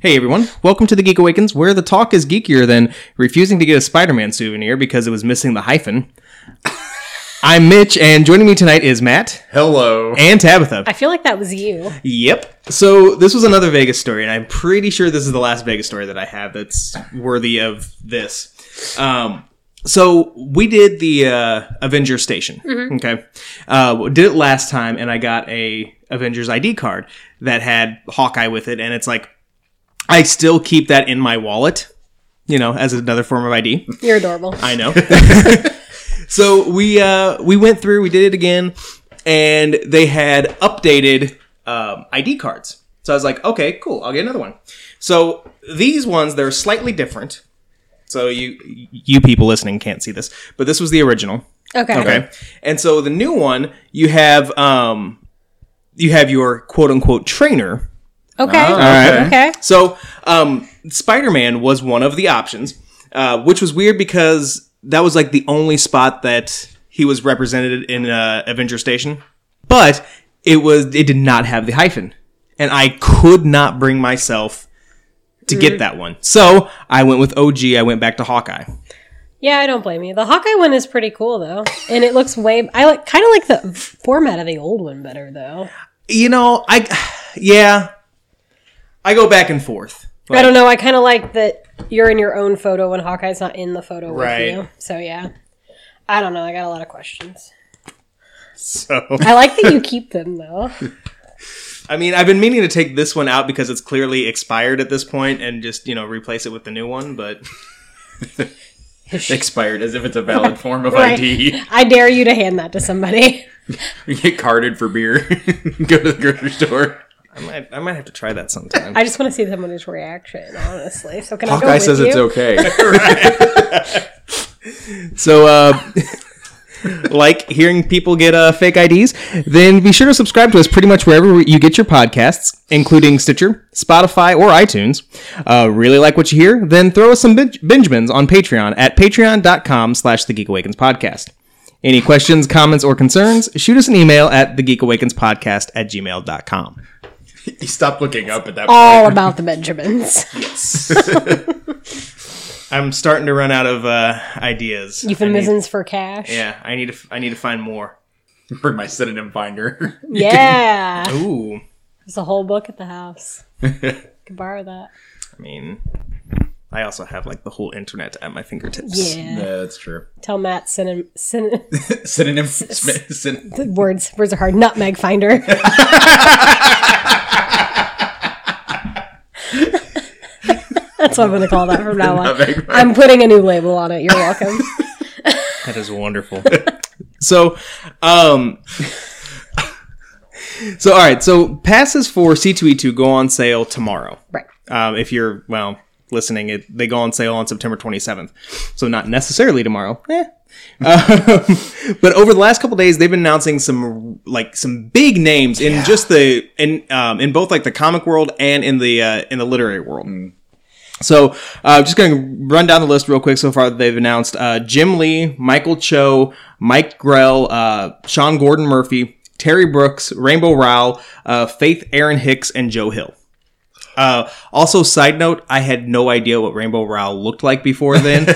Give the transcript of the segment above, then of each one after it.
Hey everyone, welcome to the Geek Awakens, where the talk is geekier than refusing to get a Spider Man souvenir because it was missing the hyphen. I'm Mitch, and joining me tonight is Matt Hello. and Tabitha. I feel like that was you. Yep. So this was another Vegas story, and I'm pretty sure this is the last Vegas story that I have that's worthy of this. Um, so we did the uh, Avengers Station. Okay, uh, did it last time, and I got a Avengers ID card that had Hawkeye with it, and it's like I still keep that in my wallet, you know, as another form of ID. You're adorable. I know. so we uh, we went through, we did it again, and they had updated um, ID cards. So I was like, okay, cool, I'll get another one. So these ones they're slightly different. So you you people listening can't see this, but this was the original. Okay. Okay. And so the new one, you have um you have your quote unquote trainer. Okay. right. Okay. So um Spider-Man was one of the options, uh, which was weird because that was like the only spot that he was represented in uh, Avenger Station. But it was it did not have the hyphen. And I could not bring myself to get that one. So I went with OG, I went back to Hawkeye. Yeah, I don't blame you. The Hawkeye one is pretty cool though, and it looks way. I like kind of like the format of the old one better though. You know, I yeah. I go back and forth. I don't know. I kind of like that you're in your own photo when Hawkeye's not in the photo Right. with you. So yeah, I don't know. I got a lot of questions. So I like that you keep them though. I mean, I've been meaning to take this one out because it's clearly expired at this point and just, you know, replace it with the new one, but Expired as if it's a valid form of Right. ID. I dare you to hand that to somebody. You get carded for beer. Go to the grocery store. I might I might have to try that sometime. I just want to see somebody's reaction, honestly. So can I go Hawkeye with says you? it's okay. So uh like hearing people get uh, fake IDs, then be sure to subscribe to us pretty much wherever you get your podcasts, including Stitcher, Spotify, or iTunes. Uh, really like what you hear? Then throw us some binge- Benjamins on Patreon at patreon.com slash the Geek Awakens podcast. Any questions, comments, or concerns, shoot us an email at thegeekawakenspodcast at gmail.com. you stopped looking up at that All point. about the Benjamins. I'm starting to run out of uh, ideas. I need- Euphemisms for cash. yeah, I need to. I need to find more. Bring my synonym finder. Yeah. Ooh, There's a whole book at the house. Could borrow that. I mean, I also have like the whole internet at my fingertips. Yeah. yeah, that's true. Tell Matt synonym, syn- Synonym. syn- syn- the words words are hard. Nutmeg finder. That's what I'm going to call that from now on. I'm putting a new label on it. You're welcome. That is wonderful. so, um, so all right. So passes for C2E2 go on sale tomorrow. right. Um, if you're well listening, it they go on sale on September 27th. So not necessarily tomorrow. Eh. Um, but over the last couple days, they've been announcing some like some big names in just the in um, in both like the comic world and in the uh, in the literary world. So, uh, just going to run down the list real quick. So far, they've announced uh, Jim Lee, Michael Cho, Mike Grell, uh, Sean Gordon Murphy, Terry Brooks, Rainbow Rowell, uh, Faith Erin Hicks, and Joe Hill. Uh, also, side note, I had no idea what Rainbow Rowell looked like before then,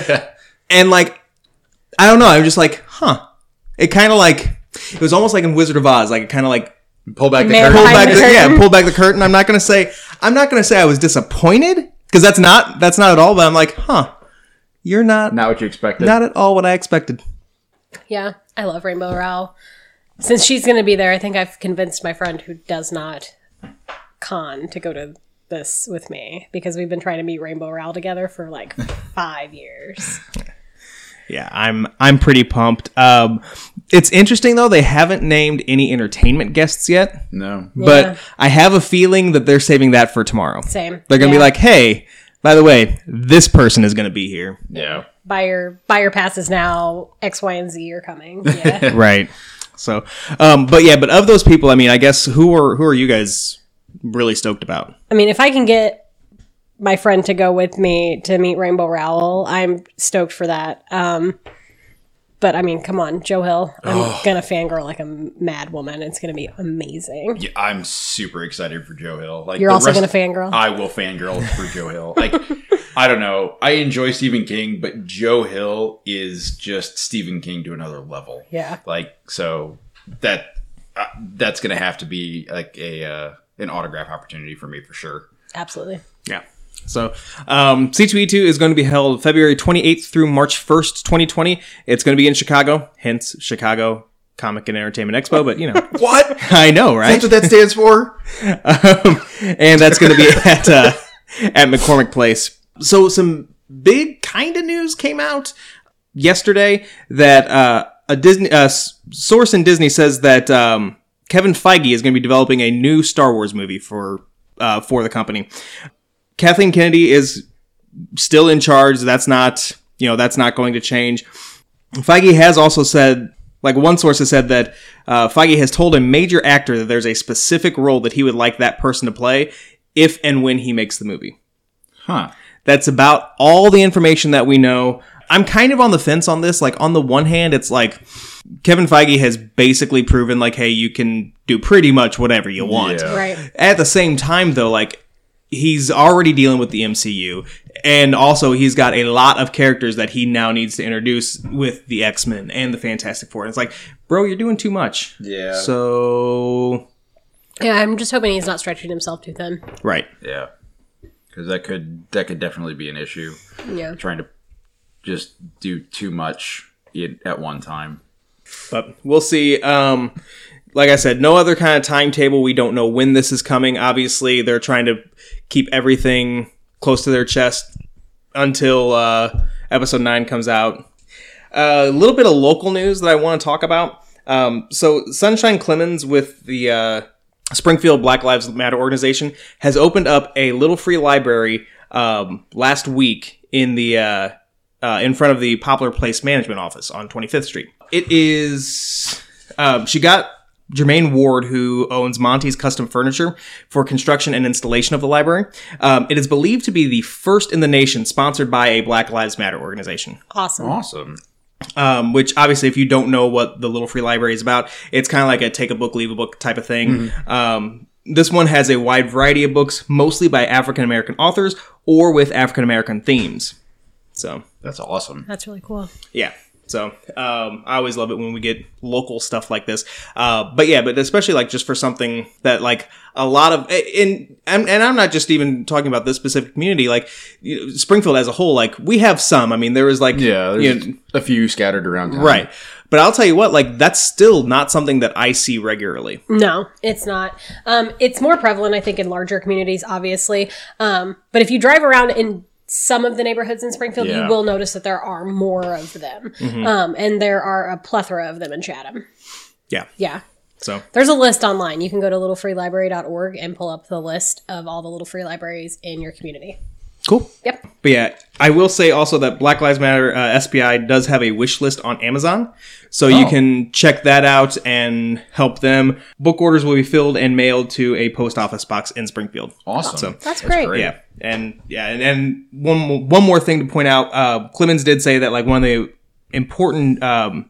and like, I don't know. I'm just like, huh. It kind of like it was almost like in Wizard of Oz. Like it kind of like Pull back the curtain. pull back the the, yeah, pull back the curtain. I'm not gonna say I'm not gonna say I was disappointed because that's not that's not at all. But I'm like, huh, you're not Not what you expected. not at all what I expected. Yeah, I love Rainbow Rowell. Since she's going to be there, I think I've convinced my friend who does not con to go to this with me because we've been trying to meet Rainbow Rowell together for like five years. Yeah, I'm I'm pretty pumped. Um, it's interesting though they haven't named any entertainment guests yet, no. but Yeah. I have a feeling that they're saving that for tomorrow. Same. They're gonna be like, hey, by the way, this person is gonna be here. Yeah. buy your buy your passes now. X, Y, and Z are coming. Yeah. right. So, um, but yeah, but of those people, I mean, I guess who are who are you guys really stoked about? I mean, if I can get my friend to go with me to meet Rainbow Rowell, I'm stoked for that. Um, But I mean, come on, Joe Hill. I'm gonna fangirl like a mad woman. It's gonna be amazing. Yeah, I'm super excited for Joe Hill. Like You're also gonna fangirl. I will fangirl for Joe Hill. Like I don't know. I enjoy Stephen King, but Joe Hill is just Stephen King to another level. Yeah. Like so that uh, that's gonna have to be like a uh, an autograph opportunity for me for sure. Absolutely. So, um, C2E2 is going to be held February 28th through March 1st, 2020. It's going to be in Chicago, hence Chicago Comic and Entertainment Expo, but you know, What? I know, right? That's what that stands for. um, and that's going to be at uh, at McCormick Place. So some big kind of news came out yesterday that uh, a Disney uh, source in Disney says that um, Kevin Feige is going to be developing a new Star Wars movie for uh, for the company. Kathleen Kennedy is still in charge. That's not you know that's not going to change. Feige has also said, like one source has said that uh, Feige has told a major actor that there's a specific role that he would like that person to play if and when he makes the movie. Huh. That's about all the information that we know. I'm kind of on the fence on this. Like, on the one hand, it's like Kevin Feige has basically proven, like, hey, you can do pretty much whatever you want. Yeah. Right. At the same time, though, like, he's already dealing with the MCU. And also, he's got a lot of characters that he now needs to introduce with the X Men and the Fantastic Four. And it's like, bro, you're doing too much. Yeah. So, Yeah, I'm just hoping he's not stretching himself too thin. right. Yeah. Because that could that could definitely be an issue. Yeah. Trying to just do too much at one time. but we'll see. Um, like I said, no other kind of timetable. We don't know when this is coming. Obviously, they're trying to keep everything close to their chest until uh, episode nine comes out. A little bit of local news that I want to talk about. Um, so, Sunshine Clemens with the uh, Springfield Black Lives Matter organization has opened up a little free library um, last week in the uh, uh, in front of the Poplar Place Management Office on 25th Street. It is um, she got Jermaine Ward, who owns Monty's Custom Furniture, for construction and installation of the library. Um, it is believed to be the first in the nation sponsored by a Black Lives Matter organization Awesome. Awesome. um, which obviously, if you don't know what the Little Free Library is about, it's kind of like a take a book, leave a book type of thing. Um, this one has a wide variety of books, mostly by African American authors or with African American themes. So, That's awesome. That's really cool. yeah. So, um, I always love it when we get local stuff like this. Uh, but yeah, but especially like just for something that like a lot of, in, and, and I'm not just even talking about this specific community, like you know, Springfield as a whole, like we have some. I mean, there is like, Yeah, there's you know, a few scattered around town. Right. But I'll tell you what, like that's still not something that I see regularly. No, it's not. Um, it's more prevalent, I think, in larger communities, obviously. Um, but if you drive around in some of the neighborhoods in Springfield, Yeah. you will notice that there are more of them. Um, and there are a plethora of them in Chatham. Yeah. Yeah. So There's a list online. You can go to littlefreelibrary.org and pull up the list of all the little free libraries in your community. Cool. Yep. But yeah, I will say also that Black Lives Matter uh, SPI does have a wish list on Amazon. So you Oh. can check that out and help them. Book orders will be filled and mailed to a post office box in Springfield. Awesome. So- That's great. Yeah, and yeah, and, and one one more thing to point out, uh, Clemens did say that like one of the important um,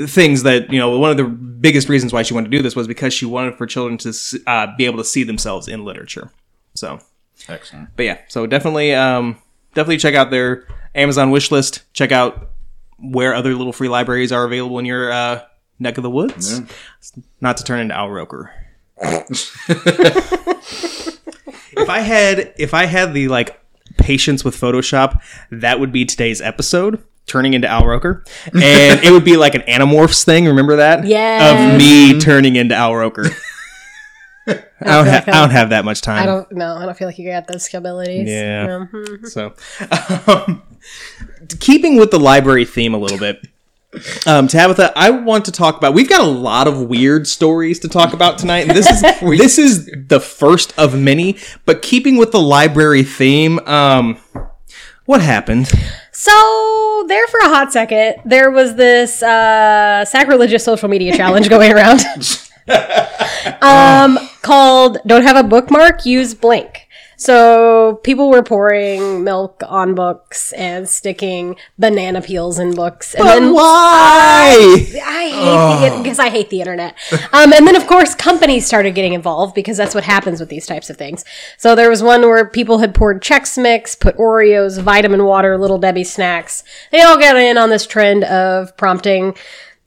things that you know one of the biggest reasons why she wanted to do this was because she wanted for children to uh, be able to see themselves in literature. So, Excellent. but yeah, so definitely um, definitely check out their Amazon wish list. Check out where other little free libraries are available in your uh, neck of the woods. Not to turn into Al Roker. if I had if I had the like patience with Photoshop, that would be today's episode. Turning into Al Roker, and it would be like an Animorphs thing. Remember that? Yes. Of me turning into Al Roker. I don't, ha- I don't have that much time. I don't know. I don't feel like you got those abilities. Yeah. Mhm. So, um, keeping with the library theme a little bit, um, Tabitha, I want to talk about. We've got a lot of weird stories to talk about tonight, and this is this is the first of many. But keeping with the library theme, um, what happened? So there for a hot second, there was this uh, sacrilegious social media challenge going around, um, called "Don't have a bookmark, use blank." So people were pouring milk on books and sticking banana peels in books. And But why? I hate the because I hate the internet. Um, and then of course companies started getting involved because that's what happens with these types of things. So there was one where people had poured Chex Mix, put Oreos, vitamin water, Little Debbie snacks. They all got in on this trend of prompting.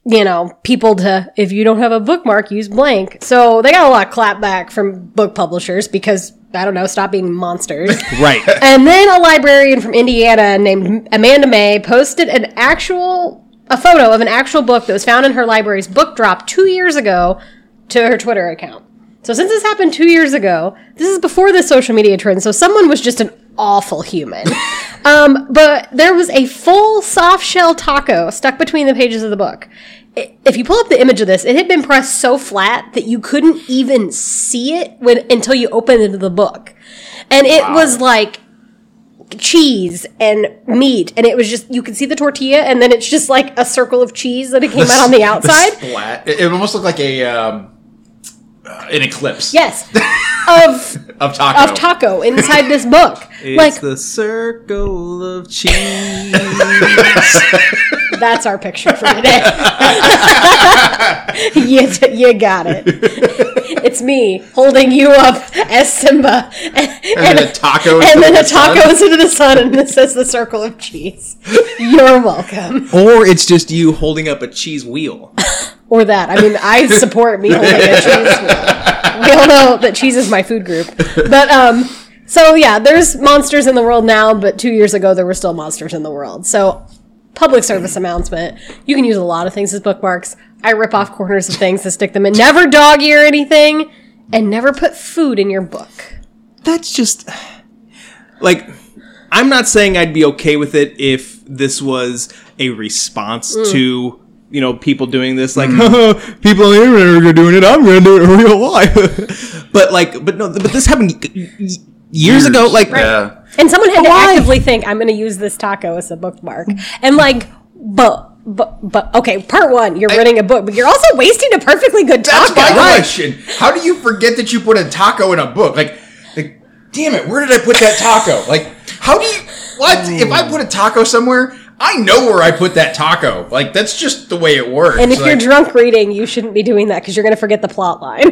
You know, people to, if you don't have a bookmark, use blank. So they got a lot of clapback from book publishers because, I don't know, stop being monsters. Right. And then a librarian from Indiana named Amanda May posted an actual a photo of an actual book that was found in her library's book drop 2 years ago to her Twitter account. So since this happened 2 years ago, this is before the social media trend, so someone was just an awful human. um, but there was a full soft shell taco stuck between the pages of the book. If you pull up the image of this, it had been pressed so flat that you couldn't even see it when until you opened the book. And it was like cheese and meat, and it was just you could see the tortilla, and then it's just like a circle of cheese that it came out on the outside. Splat. It, it almost looked like a um, uh, an eclipse. yes, of Of taco. of taco inside this book. It's like the circle of cheese. that's our picture for today. you, you got it. It's me holding you up as Simba, and, and then a taco. and then into a the sun. taco into the sun, and it says the circle of cheese. You're welcome. or it's just you holding up a cheese wheel. Or that. I mean, I support me holding a cheese. We all know that cheese is my food group. But um, so yeah, there's monsters in the world now, but two years ago there were still monsters in the world. So public service announcement: you can use a lot of things as bookmarks. I rip off corners of things to stick them in. Never dog ear anything, and never put food in your book. That's just like I'm not saying I'd be okay with it if this was a response to you know people doing this like mm-hmm. people on the internet are doing it i'm gonna do it in real life but like but no but this happened y- y- years, ago like Yeah. And someone had to why? actively think, I'm going to use this taco as a bookmark. And like, but. But, but okay, part one, you're running a book, but you're also wasting a perfectly good taco. That's my question. How do you forget that you put a taco in a book? Like, like, damn it, where did I put that taco? Like, how do you? What if I mm. put a taco somewhere? I know where I put that taco. Like, that's just the way it works. And if you're drunk reading, you shouldn't be doing that because you're going to forget the plot line.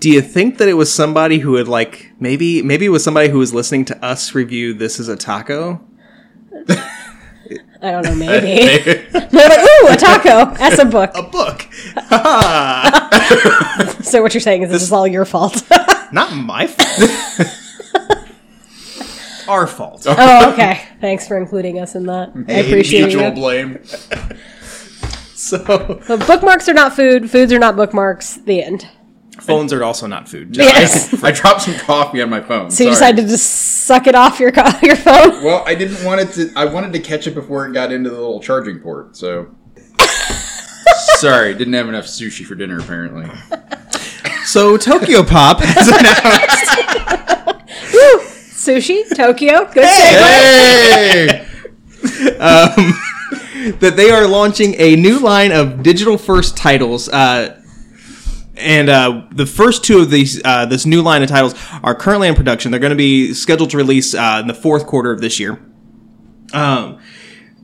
do you think that it was somebody who had like maybe maybe it was somebody who was listening to us review this is a taco I don't know, maybe. They're like, ooh, a taco. That's a book. a book So what you're saying is this is all your fault. not my fault our fault oh, oh okay. Thanks for including us in that. I appreciate mutual it. blame. so But bookmarks are not food. Foods are not bookmarks. The end. phones are also not food Yes. I dropped some coffee on my phone. So you Sorry. decided to just suck it off your co- your phone. Well, I didn't want it to. I wanted to catch it before it got into the little charging port. So. Sorry, didn't have enough sushi for dinner apparently. So Tokyopop has announced Woo! Sushi, Tokyo, good segue. Hey! that they are launching a new line of digital first titles. Uh, and uh, the first two of these, uh, this new line of titles, are currently in production. They're going to be scheduled to release uh, in the fourth quarter of this year. Um,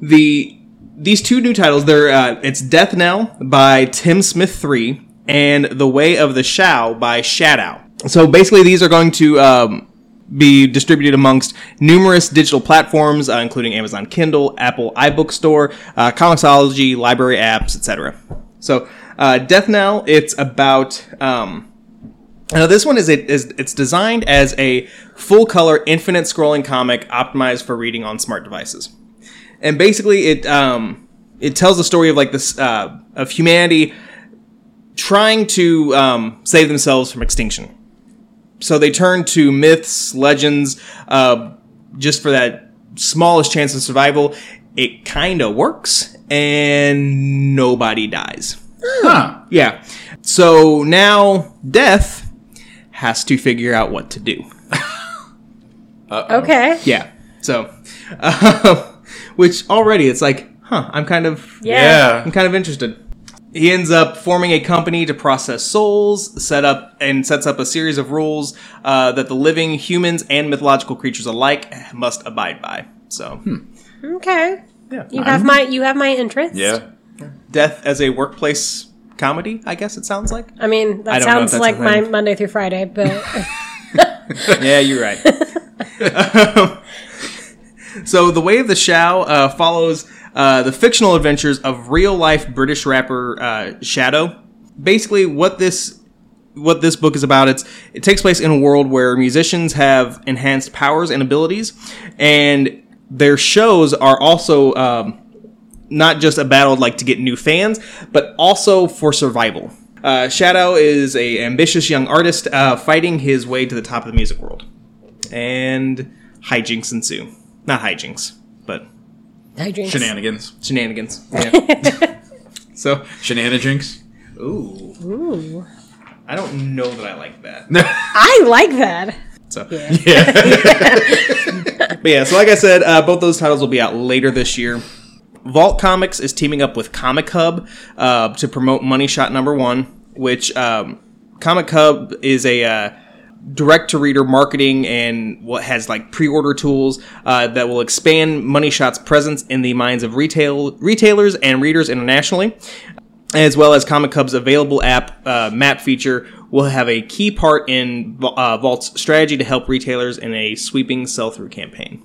the these two new titles, they're uh, it's Death Knell by Tim Smith three and The Way of the Shao by Shadow. So basically, these are going to um, be distributed amongst numerous digital platforms, uh, including Amazon Kindle, Apple iBook Store, uh, Comixology, library apps, etc. So, uh, Death Knell, it's about. Um, now, this one is, a, is it's designed as a full color, infinite scrolling comic optimized for reading on smart devices, and basically it um, it tells the story of like this uh, of humanity trying to um, save themselves from extinction. So they turn to myths, legends, uh, just for that smallest chance of survival. It kind of works, and nobody dies. Huh. Yeah. So now Death has to figure out what to do. Okay. Yeah. So, uh, which already it's like, huh? I'm kind of Yeah. I'm kind of interested. He ends up forming a company to process souls, set up and sets up a series of rules uh, that the living humans and mythological creatures alike must abide by. So, Okay. Yeah. You have my you have my interest. Yeah. death as a workplace comedy, I guess it sounds like. I mean, that don't know if sounds like my. Monday through Friday, but yeah, you're right. so, The Way of the Shao uh, follows uh, the fictional adventures of real life British rapper uh, Shadow. Basically, what this what this book is about it's it takes place in a world where musicians have enhanced powers and abilities and their shows are also um, not just a battle like to get new fans but also for survival. Uh, shadow is a ambitious young artist uh, fighting his way to the top of the music world. And hijinks ensue. Not hijinks but hijinks. Shenanigans. shenanigans yeah. so Shenanigans. ooh Ooh. i don't know that i like that I like that. so Yeah. But yeah, so like I said, uh, both those titles will be out later this year. Vault Comics is teaming up with Comic Hub uh, to promote Money Shot Number One, which um, Comic Hub is a uh, direct-to-reader marketing and what has like pre-order tools uh, that will expand Money Shot's presence in the minds of retail retailers and readers internationally as well as Comic Hub's available app uh, map feature will have a key part in uh, Vault's strategy to help retailers in a sweeping sell-through campaign.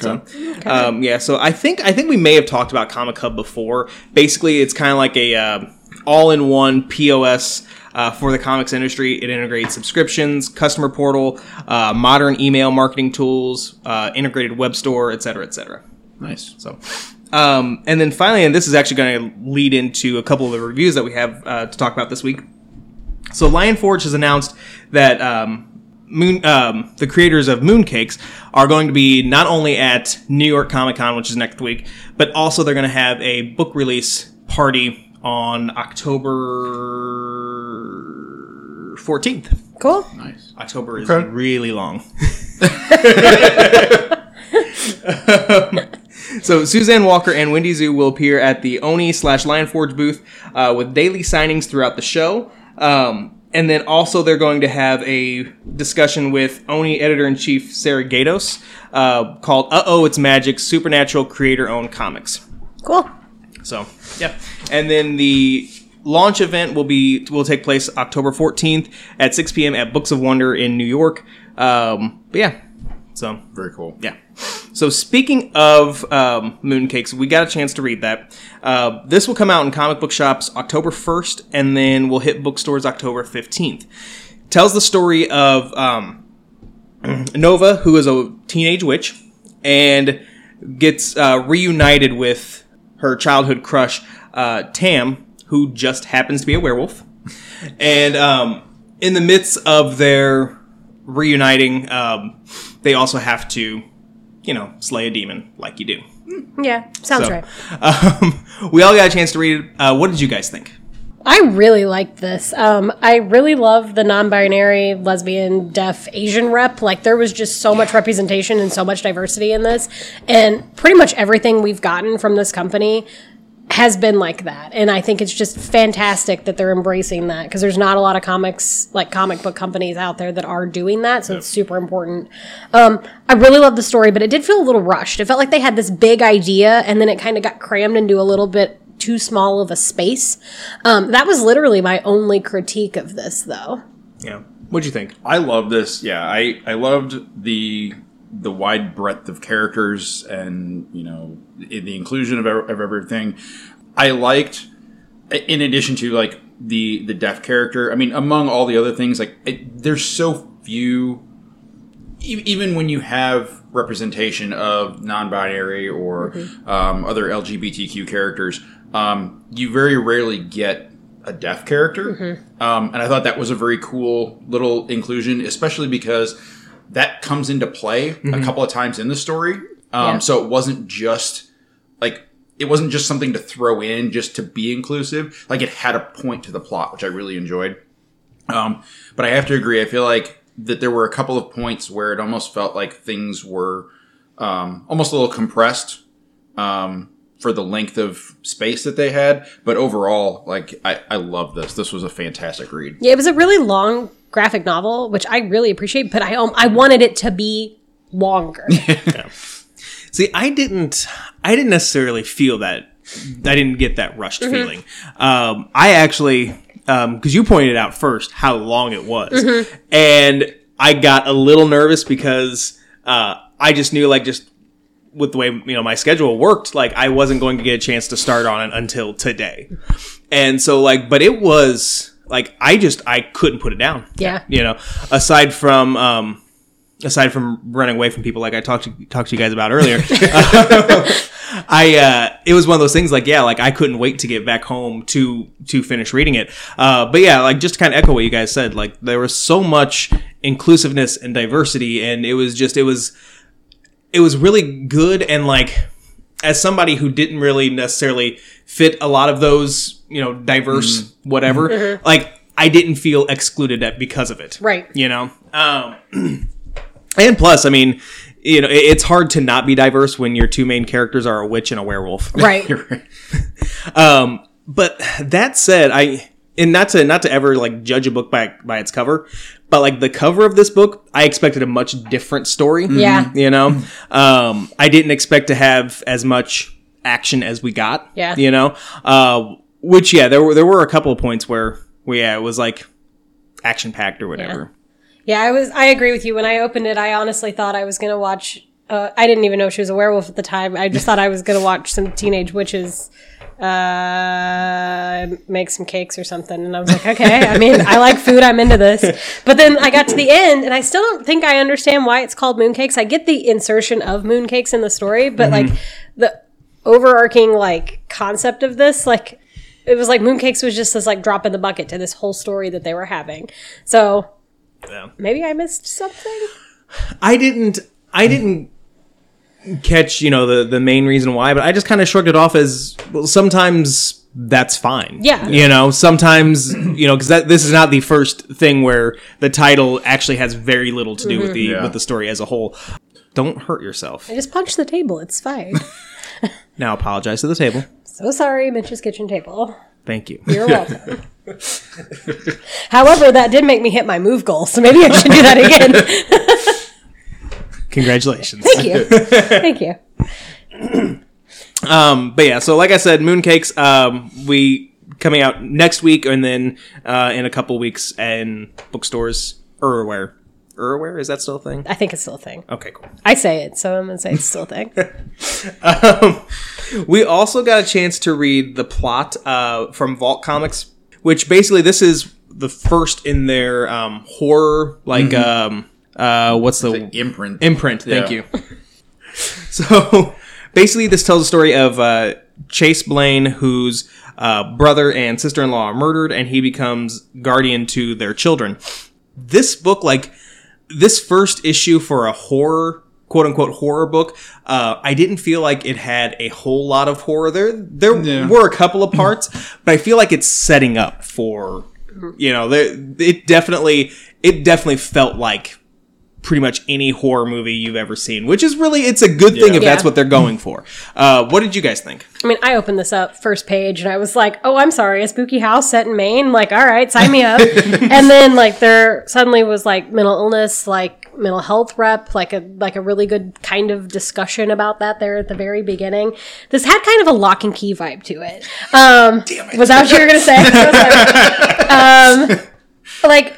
So, um, yeah, so I think I think we may have talked about Comic Hub before. Basically, it's kind of like a uh, all-in-one POS uh, for the comics industry. It integrates subscriptions, customer portal, uh, modern email marketing tools, uh, integrated web store, et cetera, et cetera. nice. So, um, and then finally, and this is actually going to lead into a couple of the reviews that we have uh, to talk about this week. So, Lion Forge has announced that um, Moon, um, the creators of Mooncakes, are going to be not only at New York Comic Con, which is next week, but also they're going to have a book release party on October 14th. Cool. Nice. October is Okay. really long. so Suzanne Walker and Wendy Xu will appear at the Oni slash Lion Forge booth uh, with daily signings throughout the show. Um, and then also they're going to have a discussion with Oni editor in chief Sarah Gaydos uh, called "Uh Oh, It's Magic: Supernatural Creator-Owned Comics." Cool. So yeah, and then the launch event will be will take place October 14th at 6 p.m. at Books of Wonder in New York. Um, but yeah, so Very cool. yeah. So speaking of um, mooncakes, we got a chance to read that. Uh, this will come out in comic book shops October 1st, and then will hit bookstores October 15th. Tells the story of um, Nova, who is a teenage witch, and gets uh, reunited with her childhood crush, uh, Tam, who just happens to be a werewolf. And um, in the midst of their reuniting, um, they also have to, you know, slay a demon like you do. Yeah, sounds So, right. Um, we all got a chance to read it. Uh, what did you guys think? I really liked this. Um, I really love the non-binary, lesbian, deaf, Asian rep. Like there was just so much representation and so much diversity in this, and pretty much everything we've gotten from this company has been like that. And I think it's just fantastic that they're embracing that because there's not a lot of comics, like comic book companies out there that are doing that. So it's super important. Um, I really love the story, but it did feel a little rushed. It felt like they had this big idea and then it kind of got crammed into a little bit too small of a space. Um, that was literally my only critique of this, though. Yeah. What'd you think? I love this. Yeah, I I loved the the wide breadth of characters and you know the inclusion of, of everything. I liked, in addition to like the the deaf character. I mean, among all the other things, like it, there's so few. e- Even when you have representation of non-binary or um, other LGBTQ characters, um, you very rarely get a deaf character. Um, and I thought that was a very cool little inclusion, especially because that comes into play a couple of times in the story. Um, Yeah. So it wasn't just like it wasn't just something to throw in just to be inclusive. Like it had a point to the plot, which I really enjoyed. Um, but I have to agree. I feel like that there were a couple of points where it almost felt like things were um, almost a little compressed um, for the length of space that they had. But overall, like I, I love this. This was a fantastic read. Yeah, it was a really long graphic novel, which I really appreciate, but I um, I wanted it to be longer. See, I didn't. I didn't necessarily feel that. I didn't get that rushed feeling. Um, I actually, because you pointed out first how long it was, and I got a little nervous because uh, I just knew, like, just with the way you know my schedule worked, like I wasn't going to get a chance to start on it until today, and so like, but it was like I just I couldn't put it down. Yeah. you know, aside from. um aside from running away from people like I talked to talked to you guys about earlier, I uh, it was one of those things like yeah, like I couldn't wait to get back home to to finish reading it. Uh, but yeah, like just to kind of echo what you guys said, like there was so much inclusiveness and diversity, and it was just it was it was really good and like as somebody who didn't really necessarily fit a lot of those you know diverse whatever like i didn't feel excluded at because of it. Right. you know? Um and plus i mean you know it's hard to not be diverse when your two main characters are a witch and a werewolf. Right. um, but that said, I and not to not to ever like judge a book by by its cover, but like the cover of this book, I expected a much different story. Yeah. you know, um, I didn't expect to have as much action as we got. Yeah. you know, uh, which yeah, there were there were a couple of points where where yeah, it was like action packed or whatever. Yeah, I was. I agree with you. When I opened it, I honestly thought I was going to watch. Uh, I didn't even know she was a werewolf at the time. I just thought I was going to watch some teenage witches uh, make some cakes or something. And I was like, okay. I mean, I like food. I'm into this. But then I got to the end, and I still don't think I understand why it's called mooncakes. I get the insertion of mooncakes in the story, but like the overarching like concept of this, like it was like mooncakes was just this like drop in the bucket to this whole story that they were having. So Yeah. maybe I missed something. I didn't I didn't catch, you know, the the main reason why, but I just kind of shrugged it off as well sometimes that's fine. Yeah. You know, sometimes, you know, cuz that this is not the first thing where the title actually has very little to do with mm-hmm. the Yeah. with the story as a whole. Don't hurt yourself. I just punched the table. It's fine. Now apologize to the table. so sorry, Mitch's kitchen table. Thank you. You're welcome. However, that did make me hit my move goal, so maybe I should do that again. Congratulations. Thank you. Thank you. Um, but yeah, so like I said, Mooncakes, um, we coming out next week, and then uh, in a couple weeks in bookstores. Erware, Erware is that still a thing? I think it's still a thing. Okay, cool. I say it, so I'm gonna say it's still a thing. Um, we also got a chance to read the plot uh, from Vault Comics, which basically this is the first in their um, horror, like um, uh, what's the, Imprint. imprint? Thank Yeah. you. so basically, this tells the story of uh, Chase Blaine, whose uh, brother and sister in law are murdered, and he becomes guardian to their children. This book, like this first issue for a horror quote unquote horror book uh, i didn't feel like it had a whole lot of horror there there Yeah. were a couple of parts but i feel like it's setting up for you know there, it definitely it definitely felt like pretty much any horror movie you've ever seen which is really it's a good thing Yeah. if that's what they're going for uh, what did you guys think I mean, I opened this up first page and I was like, "Oh, I'm sorry, a spooky house set in Maine." Like, all right, sign me up. and then like there suddenly was like mental illness, like mental health rep, like a like a really good kind of discussion about that there at the very beginning. This had kind of a Locke and Key vibe to it. Um, Was that what you were gonna say? Um, like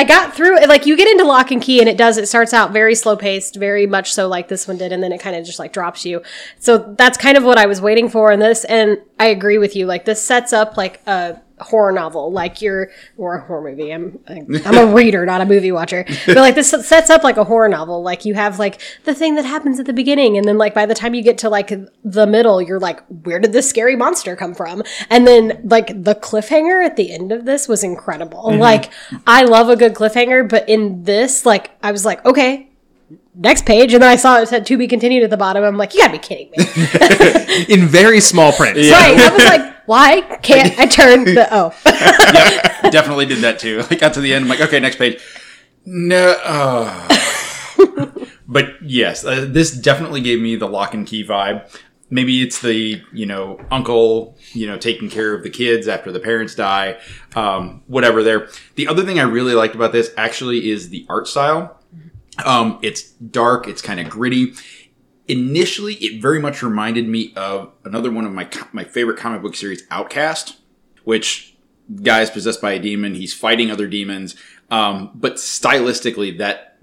I got through it. Like you get into Locke and Key, and it does. It starts out very slow paced, very much so like this one did, and then it kind of just like drops you. So that's kind of what I was waiting for in this, and I agree with you. Like this sets up like a horror novel, like you're or a horror movie. I'm I'm a reader, not a movie watcher. But like this sets up like a horror novel. Like you have like the thing that happens at the beginning, and then like by the time you get to like the middle, you're like, where did this scary monster come from? And then like the cliffhanger at the end of this was incredible. Mm-hmm. Like I love a good cliffhanger, but in this, like I was like, okay. Next page, and then I saw it said to be continued at the bottom. I'm like, you gotta be kidding me. in very small print Right. I was like, why can't I turn the oh Yep, definitely did that too. I got to the end. I'm like, okay, next page. No. uh. but yes, uh, this definitely gave me the Locke and Key vibe. maybe it's the you know uncle you know taking care of the kids after the parents die um, whatever there the other thing i really liked about this actually is the art style um, it's dark it's kind of gritty initially it very much reminded me of another one of my my favorite comic book series outcast which guy is possessed by a demon. He's fighting other demons. Um, but stylistically that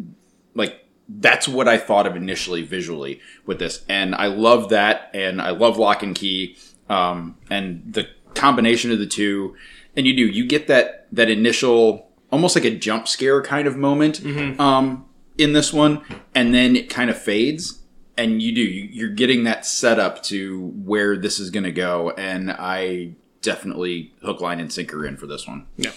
like that's what I thought of initially visually with this, and I love that, and I love Locke and Key, um, and the combination of the two, and you do you get that that initial almost like a jump scare kind of moment um, in this one, and then it kind of fades, and you do you, you're getting that setup to where this is going to go, and I definitely hook, line, and sinker in for this one. Yeah.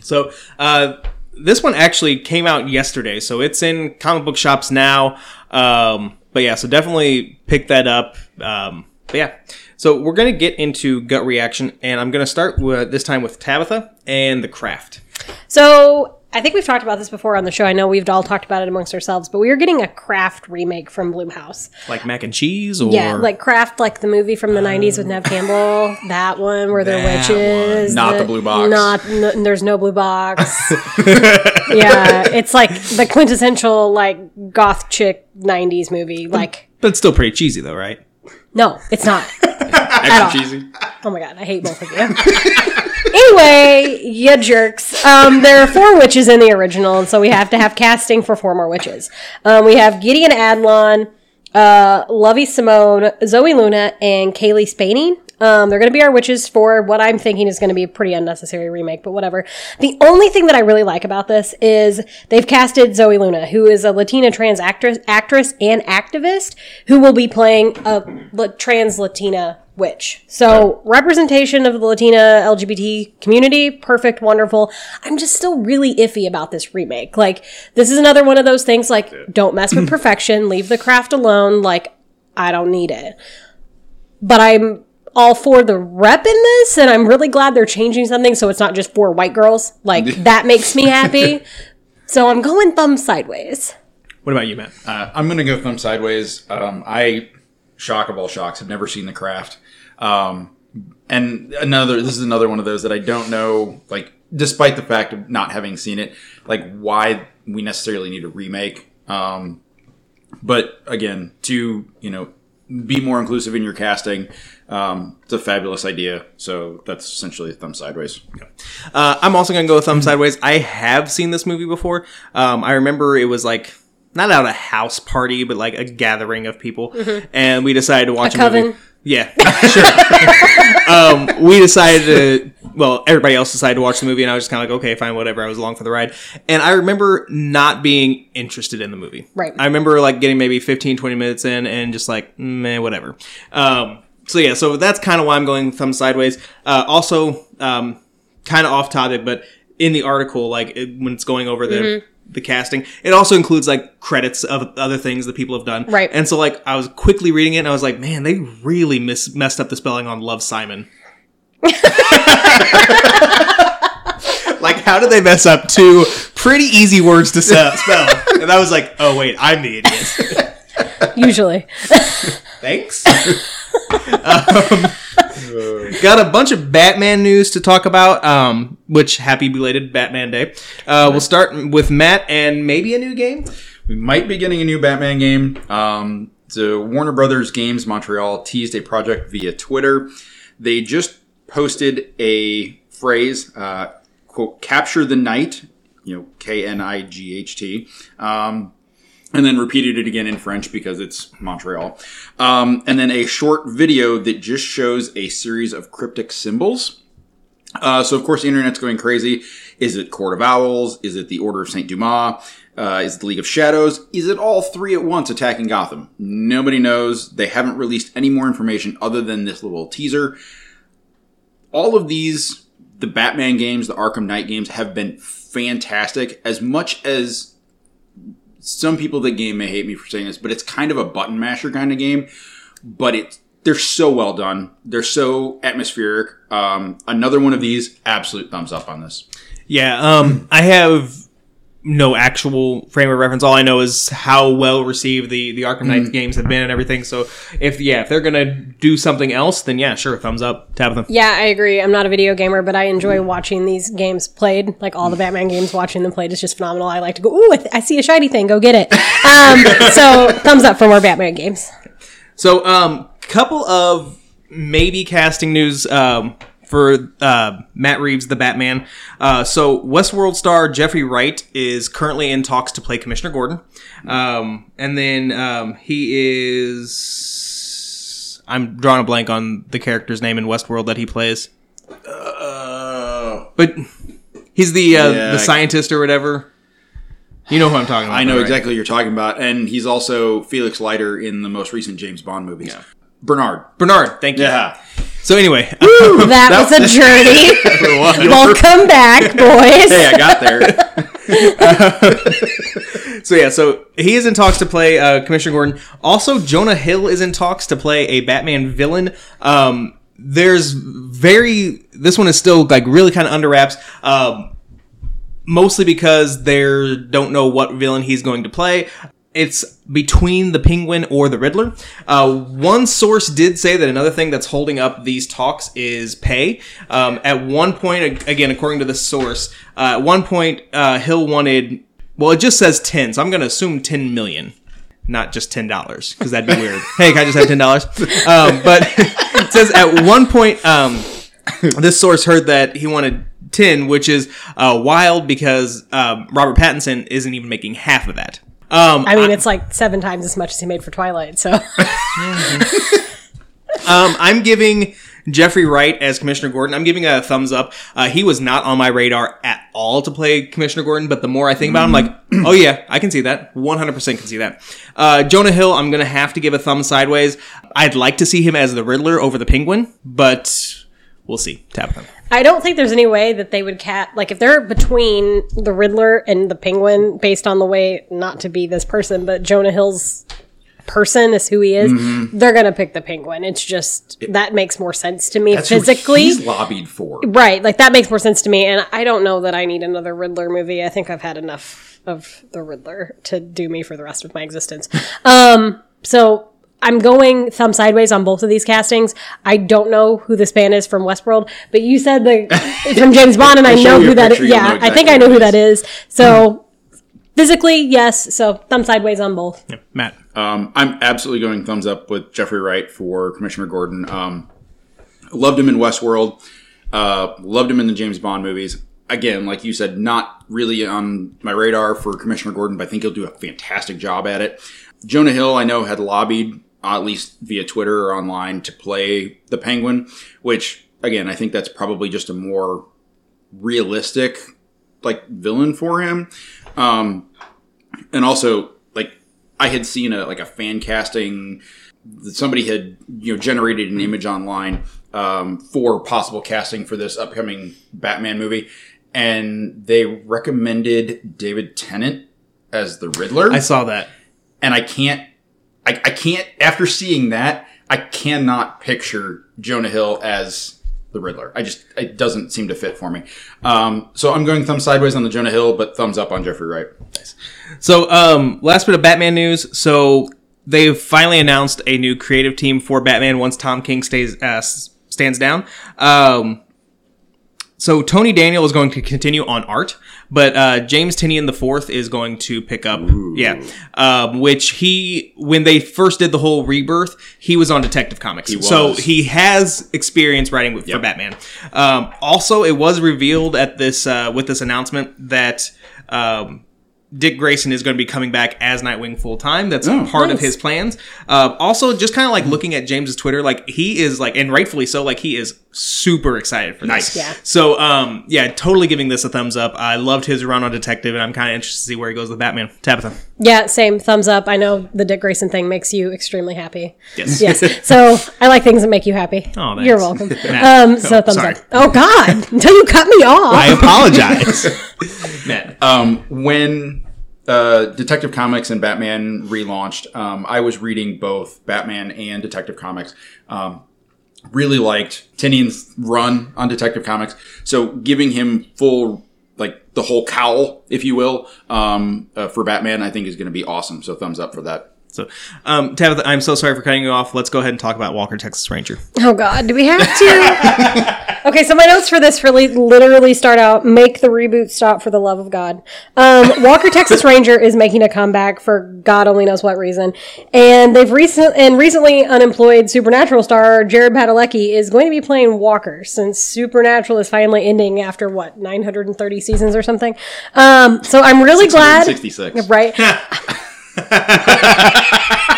So uh, this one actually came out yesterday, so it's in comic book shops now. Um, but yeah, so definitely pick that up. Um, but yeah, so we're gonna get into gut reaction, and I'm gonna start with this time with Tabitha and the craft. So I think we've talked about this before on the show. I know we've all talked about it amongst ourselves, but we are getting a Craft remake from Blumhouse. Like mac and cheese, or Yeah, like Craft, like the movie from the '90s with Neve Campbell. That one where they're That witches. Not the blue box. Not. n there's no blue box. yeah, it's like the quintessential like goth chick '90s movie. Like, but it's still pretty cheesy though, right? no, it's not. Extra all. cheesy. Oh my god, I hate both of you. anyway, you jerks. Um, there are four witches in the original, and so we have to have casting for four more witches. Um, we have Gideon Adlon, uh, Lovie Simone, Zoey Luna, and Cailee Spaeny. Um, they're going to be our witches for what I'm thinking is going to be a pretty unnecessary remake, but whatever. The only thing that I really like about this is they've casted Zoey Luna, who is a Latina trans actress, actress and activist, who will be playing a la- trans Latina witch. So representation of the Latina LGBT community, perfect, wonderful. I'm just still really iffy about this remake. Like, this is another one of those things like, don't mess with perfection, leave the craft alone. Like, I don't need it. But I'm all for the rep in this, and I'm really glad they're changing something so it's not just four white girls. Like, that makes me happy. So I'm going thumb sideways. What about you, Matt? Uh, I'm going to go thumb sideways. Um, I, shock of all shocks, have never seen The Craft. Um, and another, this is another one of those that I don't know, like, despite the fact of not having seen it, like, why we necessarily need a remake. Um, but again, to, you know, be more inclusive in your casting, um, it's a fabulous idea. So that's essentially a thumb sideways. Uh, I'm also gonna go with thumb sideways. I have seen this movie before. Um, I remember it was like not at a house party, but like a gathering of people, and we decided to watch A a, coven. movie. Yeah, sure. um, we decided to. Well, everybody else decided to watch the movie, and I was just kind of like, okay, fine, whatever. I was along for the ride, and I remember not being interested in the movie. Right. I remember like getting maybe 15, 20 minutes in, and just like, meh, whatever. Um, so yeah, so that's kind of why I'm going thumb sideways. Uh, also, um, kind of off topic, but in the article, like it, when it's going over the Mm-hmm. The casting, it also includes like credits of other things that people have done. Right. And so like I was quickly reading it, and I was like, man, they really mis- messed up the spelling on Love Simon. like, how did they mess up two pretty easy words to spell? And I was like, oh wait, I'm the idiot. Usually. Thanks. um, got a bunch of Batman news to talk about, um, which happy belated Batman Day. Uh, we'll start with Matt and maybe a new game. We might be getting a new Batman game. Um, so Warner Brothers Games Montreal teased a project via Twitter. They just posted a phrase, uh, quote, capture the night, you know, K N I G H T. Um, and then repeated it again in French because it's Montreal. Um, and then a short video that just shows a series of cryptic symbols. Uh, so of course the internet's going crazy. Is it Court of Owls? Is it the Order of Saint Dumas? Uh, is it the League of Shadows? Is it all three at once attacking Gotham? Nobody knows. They haven't released any more information other than this little teaser. All of these, the Batman games, the Arkham Knight games, have been fantastic. As much as some people that game may hate me for saying this, but it's kind of a button masher kind of game. But it's they're so well done. They're so atmospheric. Um, another one of these, absolute thumbs up on this. Yeah, um, I have no actual frame of reference. All I know is how well received the the Arkham Knight games have been and everything. So if yeah, if they're gonna do something else, then yeah, sure, thumbs up, Tabitha. Yeah, I agree. I'm not a video gamer, but I enjoy watching these games played. Like all the Batman games, watching them played is just phenomenal. I like to go, ooh, I, th- I see a shiny thing, go get it. Um, so thumbs up for more Batman games. So, um, couple of maybe casting news um, for uh, Matt Reeves, the Batman. Uh, so, Westworld star Jeffrey Wright is currently in talks to play Commissioner Gordon, um, and then um, he is. I'm drawing a blank on the character's name in Westworld that he plays, Uh, but he's the uh, Yeah, the scientist or whatever. You know who I'm talking about. I know right? exactly what you're talking about, and he's also Felix Leiter in the most recent James Bond movies. Bernard. Bernard, thank you. Yeah. So anyway, That was a journey. Welcome back, boys. Hey, I got there. So yeah, so he is in talks to play uh, Commissioner Gordon. Also, Jonah Hill is in talks to play a Batman villain. Um, there's very this one is still like really kind of under wraps. Um, mostly because they don't know what villain he's going to play. It's between the Penguin or the Riddler. Uh, one source did say that another thing that's holding up these talks is pay. Um, at one point, again, according to this source, uh, at one point, uh, Hill wanted, well, it just says 10, so I'm going to assume 10 million. Not just ten dollars, because that'd be weird. hey, can I just have ten dollars? Um, but it says at one point, um, this source heard that he wanted 10 which is uh, wild because um, robert pattinson isn't even making half of that um, I mean, it's like seven times as much as he made for Twilight. So. Um, i'm giving jeffrey wright as commissioner gordon. I'm giving a thumbs up. Uh, he was not on my radar at all to play commissioner gordon but the more i think about him I'm like oh yeah i can see that. 100% can see that. Uh, jonah hill i'm gonna have to give a thumb sideways. I'd like to see him as the riddler over the penguin but we'll see tabitha I don't think there's any way that they would cat like if they're between the Riddler and the Penguin, based on the way not to be this person, but Jonah Hill's person is who he is. Mm-hmm. They're gonna pick the Penguin. It's just that makes more sense to me physically. he's lobbied for. Right, like that makes more sense to me, and I don't know that I need another Riddler movie. I think I've had enough of the Riddler to do me for the rest of my existence. Um, so I'm going thumb sideways on both of these castings. I don't know who this band is from Westworld, but you said the it's from James Bond, and I show know who that is. picture, you'll Yeah, know I think I know who who that is. So physically, yes. So thumb sideways on both. matt Um, I'm absolutely going thumbs up with Jeffrey Wright for Commissioner Gordon. Um, loved him in Westworld. Uh, loved him in the James Bond movies. Again, like you said, not really on my radar for Commissioner Gordon, but I think he'll do a fantastic job at it. Jonah Hill, I know, had lobbied, at least via Twitter or online, to play the Penguin, which, again, I think that's probably just a more realistic, like, villain for him. Um, and also, like, I had seen a like a fan casting. That somebody had you know generated an image online um, for possible casting for this upcoming Batman movie, and they recommended David Tennant as the Riddler. i saw that and I can't, I, I can't. After seeing that, I cannot picture Jonah Hill as the Riddler. I just it doesn't seem to fit for me. Um, so I'm going thumb sideways on the Jonah Hill, but thumbs up on Jeffrey Wright. Nice. So, um, last bit of Batman news. So they've finally announced a new creative team for Batman once Tom King stays uh, stands down. Um, so Tony Daniel is going to continue on art, but uh, James Tynion the fourth is going to pick up. Yeah, um, which he when they first did the whole rebirth, he was on Detective Comics, so was. he has experience writing with, for Batman. Um, also, it was revealed at this uh, with this announcement that. Um, Dick Grayson is going to be coming back as Nightwing full time. That's Oh, part of his plans. Uh, also, just kind of like looking at James's Twitter, like he is like, and rightfully so, like he is super excited for Nice. this. Yeah. So, um, yeah, totally giving this a thumbs up. I loved his run on Detective, and I'm kind of interested to see where he goes with Batman. Tabitha. Yeah, same thumbs up. I know the Dick Grayson thing makes you extremely happy. Yes. Yes. So I like things that make you happy. Oh, thanks. You're welcome. Matt. Um, so Oh, thumbs sorry. up. Oh God! Until you cut me off. I apologize. Matt. Um, when uh, Detective Comics and Batman relaunched, um, I was reading both Batman and Detective Comics. Um, really liked Tynion's run on Detective Comics, so giving him full like the whole cowl, if you will, um, uh, for Batman, I think is going to be awesome. So thumbs up for that. So, um, Tabitha, I'm so sorry for cutting you off. Let's go ahead and talk about Walker, Texas Ranger. Oh God, do we have to? okay, so my notes for this really literally start out: make the reboot stop for the love of God. Um, Walker Texas Ranger is making a comeback for God only knows what reason, and they've recent and recently unemployed Supernatural star Jared Padalecki is going to be playing Walker since Supernatural is finally ending after what 930 seasons or something. Um, so I'm really glad. 66. Right.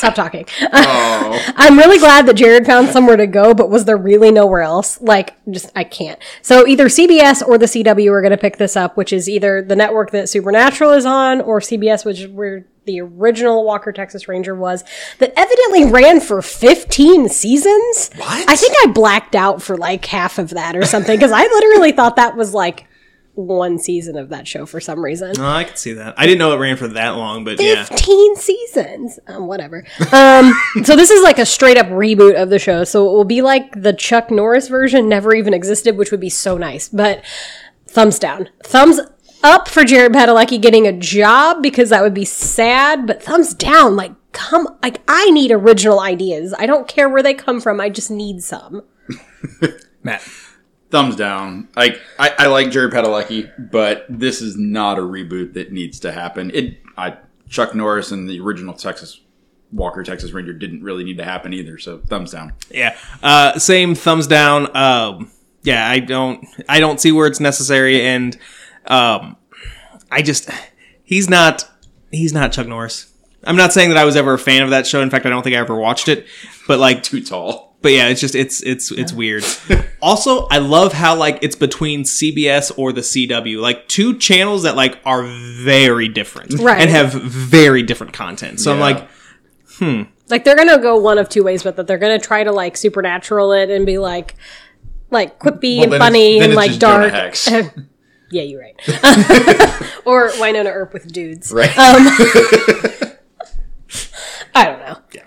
Stop talking. Oh. I'm really glad that Jared found somewhere to go, but was there really nowhere else? Like, just, I can't. So either CBS or the CW are going to pick this up, which is either the network that Supernatural is on or CBS, which is where the original Walker Texas Ranger was, that evidently ran for 15 seasons. What? I think I blacked out for like half of that or something because I literally thought that was like one season of that show for some reason. Oh, I can see that. I didn't know it ran for that long, but yeah. 15 seasons. Um, whatever. Um, so this is like a straight up reboot of the show. So it will be like the Chuck Norris version never even existed, which would be so nice. But thumbs down. Thumbs up for Jared Padalecki getting a job because that would be sad, but thumbs down. Like, come, like, I need original ideas. I don't care where they come from. I just need some. Matt. Thumbs down. Like I, I like Jerry Padalecki, but this is not a reboot that needs to happen. It I Chuck Norris and the original Texas Walker Texas Ranger didn't really need to happen either. So thumbs down. Yeah. Uh, same thumbs down. Um, yeah, I don't, I don't see where it's necessary, and um, I just, he's not, he's not Chuck Norris. I'm not saying that I was ever a fan of that show. In fact, I don't think I ever watched it. But like, Too tall. But yeah, it's just it's it's it's weird. also, I love how like it's between CBS or the CW, like two channels that like are very different Right. and have very different content. So I'm Yeah. like, Like they're gonna go one of two ways with it. They're gonna try to like supernatural it and be like, like quippy Well, and funny then and it's like just Jonah dark. Hex. yeah, you're right. or Wynonna Earp with dudes. Right. Um, I don't know. Yeah.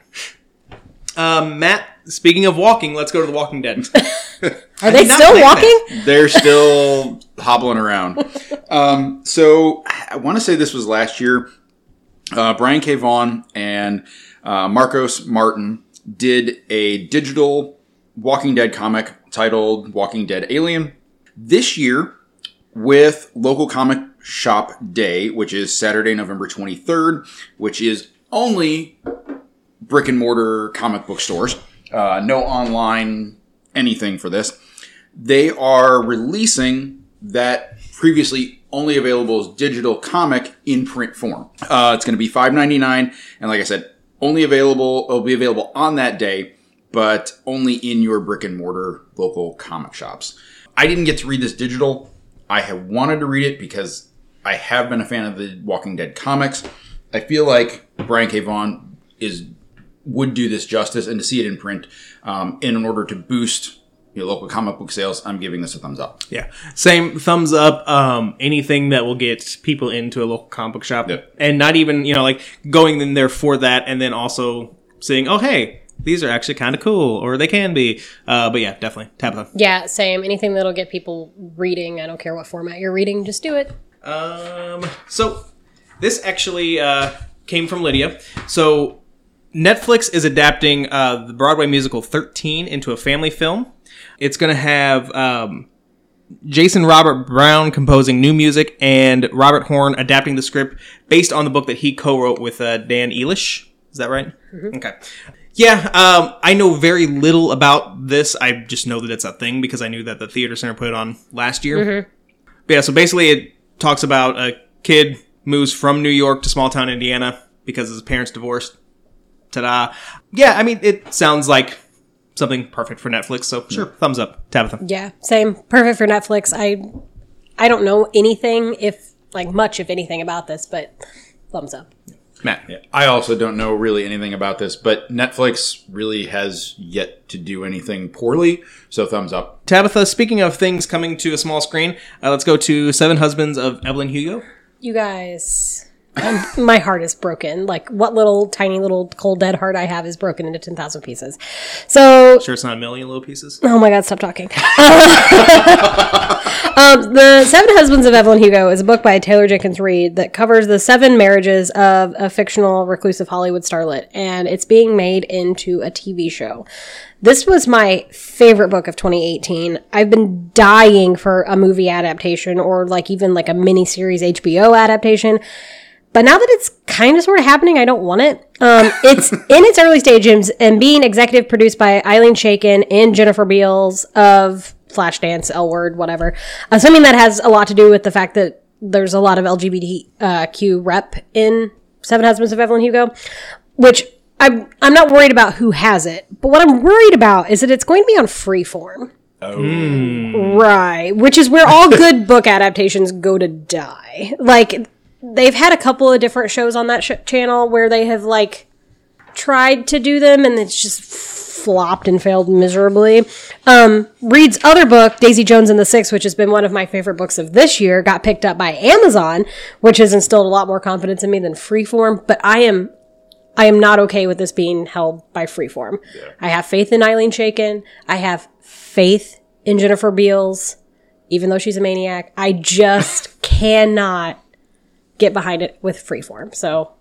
Um, Matt. Speaking of walking, let's go to The Walking Dead. Are they still like walking? They're still hobbling around. Um, so I want to say this was last year. Uh, Brian K. Vaughan and uh, Marcos Martin did a digital Walking Dead comic titled Walking Dead Alien. This year, with local comic shop day, which is Saturday, November 23rd, which is only brick and mortar comic book stores, uh, no online anything for this they are releasing that previously only available as digital comic in print form. Uh, it's going to be five ninety nine, and like I said, only available. It'll be available on that day, but only in your brick and mortar local comic shops. I didn't get to read this digital. I have wanted to read it because I have been a fan of the Walking Dead comics. I feel like Brian K. Vaughan is would do this justice, and to see it in print, um, in order to boost your local comic book sales, I'm giving this a thumbs up. Yeah, same thumbs up. Um, anything that will get people into a local comic book shop, Yep. and not even you know like going in there for that, and then also saying, "Oh, hey, these are actually kind of cool," or they can be. Uh, but yeah, definitely Tabitha. Yeah, same. Anything that'll get people reading. I don't care what format you're reading. Just do it. Um, so this actually uh, came from Lydia. So Netflix is adapting uh, the Broadway musical 13 into a family film. It's going to have um, Jason Robert Brown composing new music and Robert Horn adapting the script based on the book that he co-wrote with uh, Dan Elish. Is that right? Okay. Yeah, um, I know very little about this. I just know that it's a thing because I knew that the theater center put it on last year. But yeah, so basically it talks about a kid moves from New York to small town Indiana because his parents divorced. Ta-da. Yeah, I mean, it sounds like something perfect for Netflix, so sure, thumbs up. Tabitha. Yeah, same. Perfect for Netflix. I I don't know anything if like much of anything about this, but thumbs up. Matt. I also don't know really anything about this, but Netflix really has yet to do anything poorly, so thumbs up. Tabitha, speaking of things coming to a small screen, uh, let's go to Seven Husbands of Evelyn Hugo. You guys, I'm, my heart is broken. Like what little tiny little cold dead heart I have is broken into ten thousand pieces. So Sure, it's not a million little pieces. Oh my god, stop talking. Um, the Seven Husbands of Evelyn Hugo is a book by Taylor Jenkins Reid that covers the seven marriages of a fictional reclusive Hollywood starlet, and it's being made into a TV show. This was my favorite book of 2018. I've been dying for a movie adaptation or like even like a mini series HBO adaptation. But now that it's kind of sort of happening, I don't want it. Um, it's in its early stages and being executive produced by Ilene Chaiken and Jennifer Beals of Flashdance, L Word, whatever. Assuming that has a lot to do with the fact that there's a lot of LGBTQ rep in Seven Husbands of Evelyn Hugo, which I'm I'm not worried about who has it, but what I'm worried about is that it's going to be on Freeform. Oh. Right, which is where all good book adaptations go to die. Like they've had a couple of different shows on that sh- channel where they have like tried to do them and it's just flopped and failed miserably. Um, Reid's other book, Daisy Jones and the Six, which has been one of my favorite books of this year, got picked up by Amazon, which has instilled a lot more confidence in me than Freeform. But I am, I am not okay with this being held by Freeform. I have faith in Ilene Chaiken. I have faith in Jennifer Beals, even though she's a maniac. I just cannot get behind it with Freeform. So,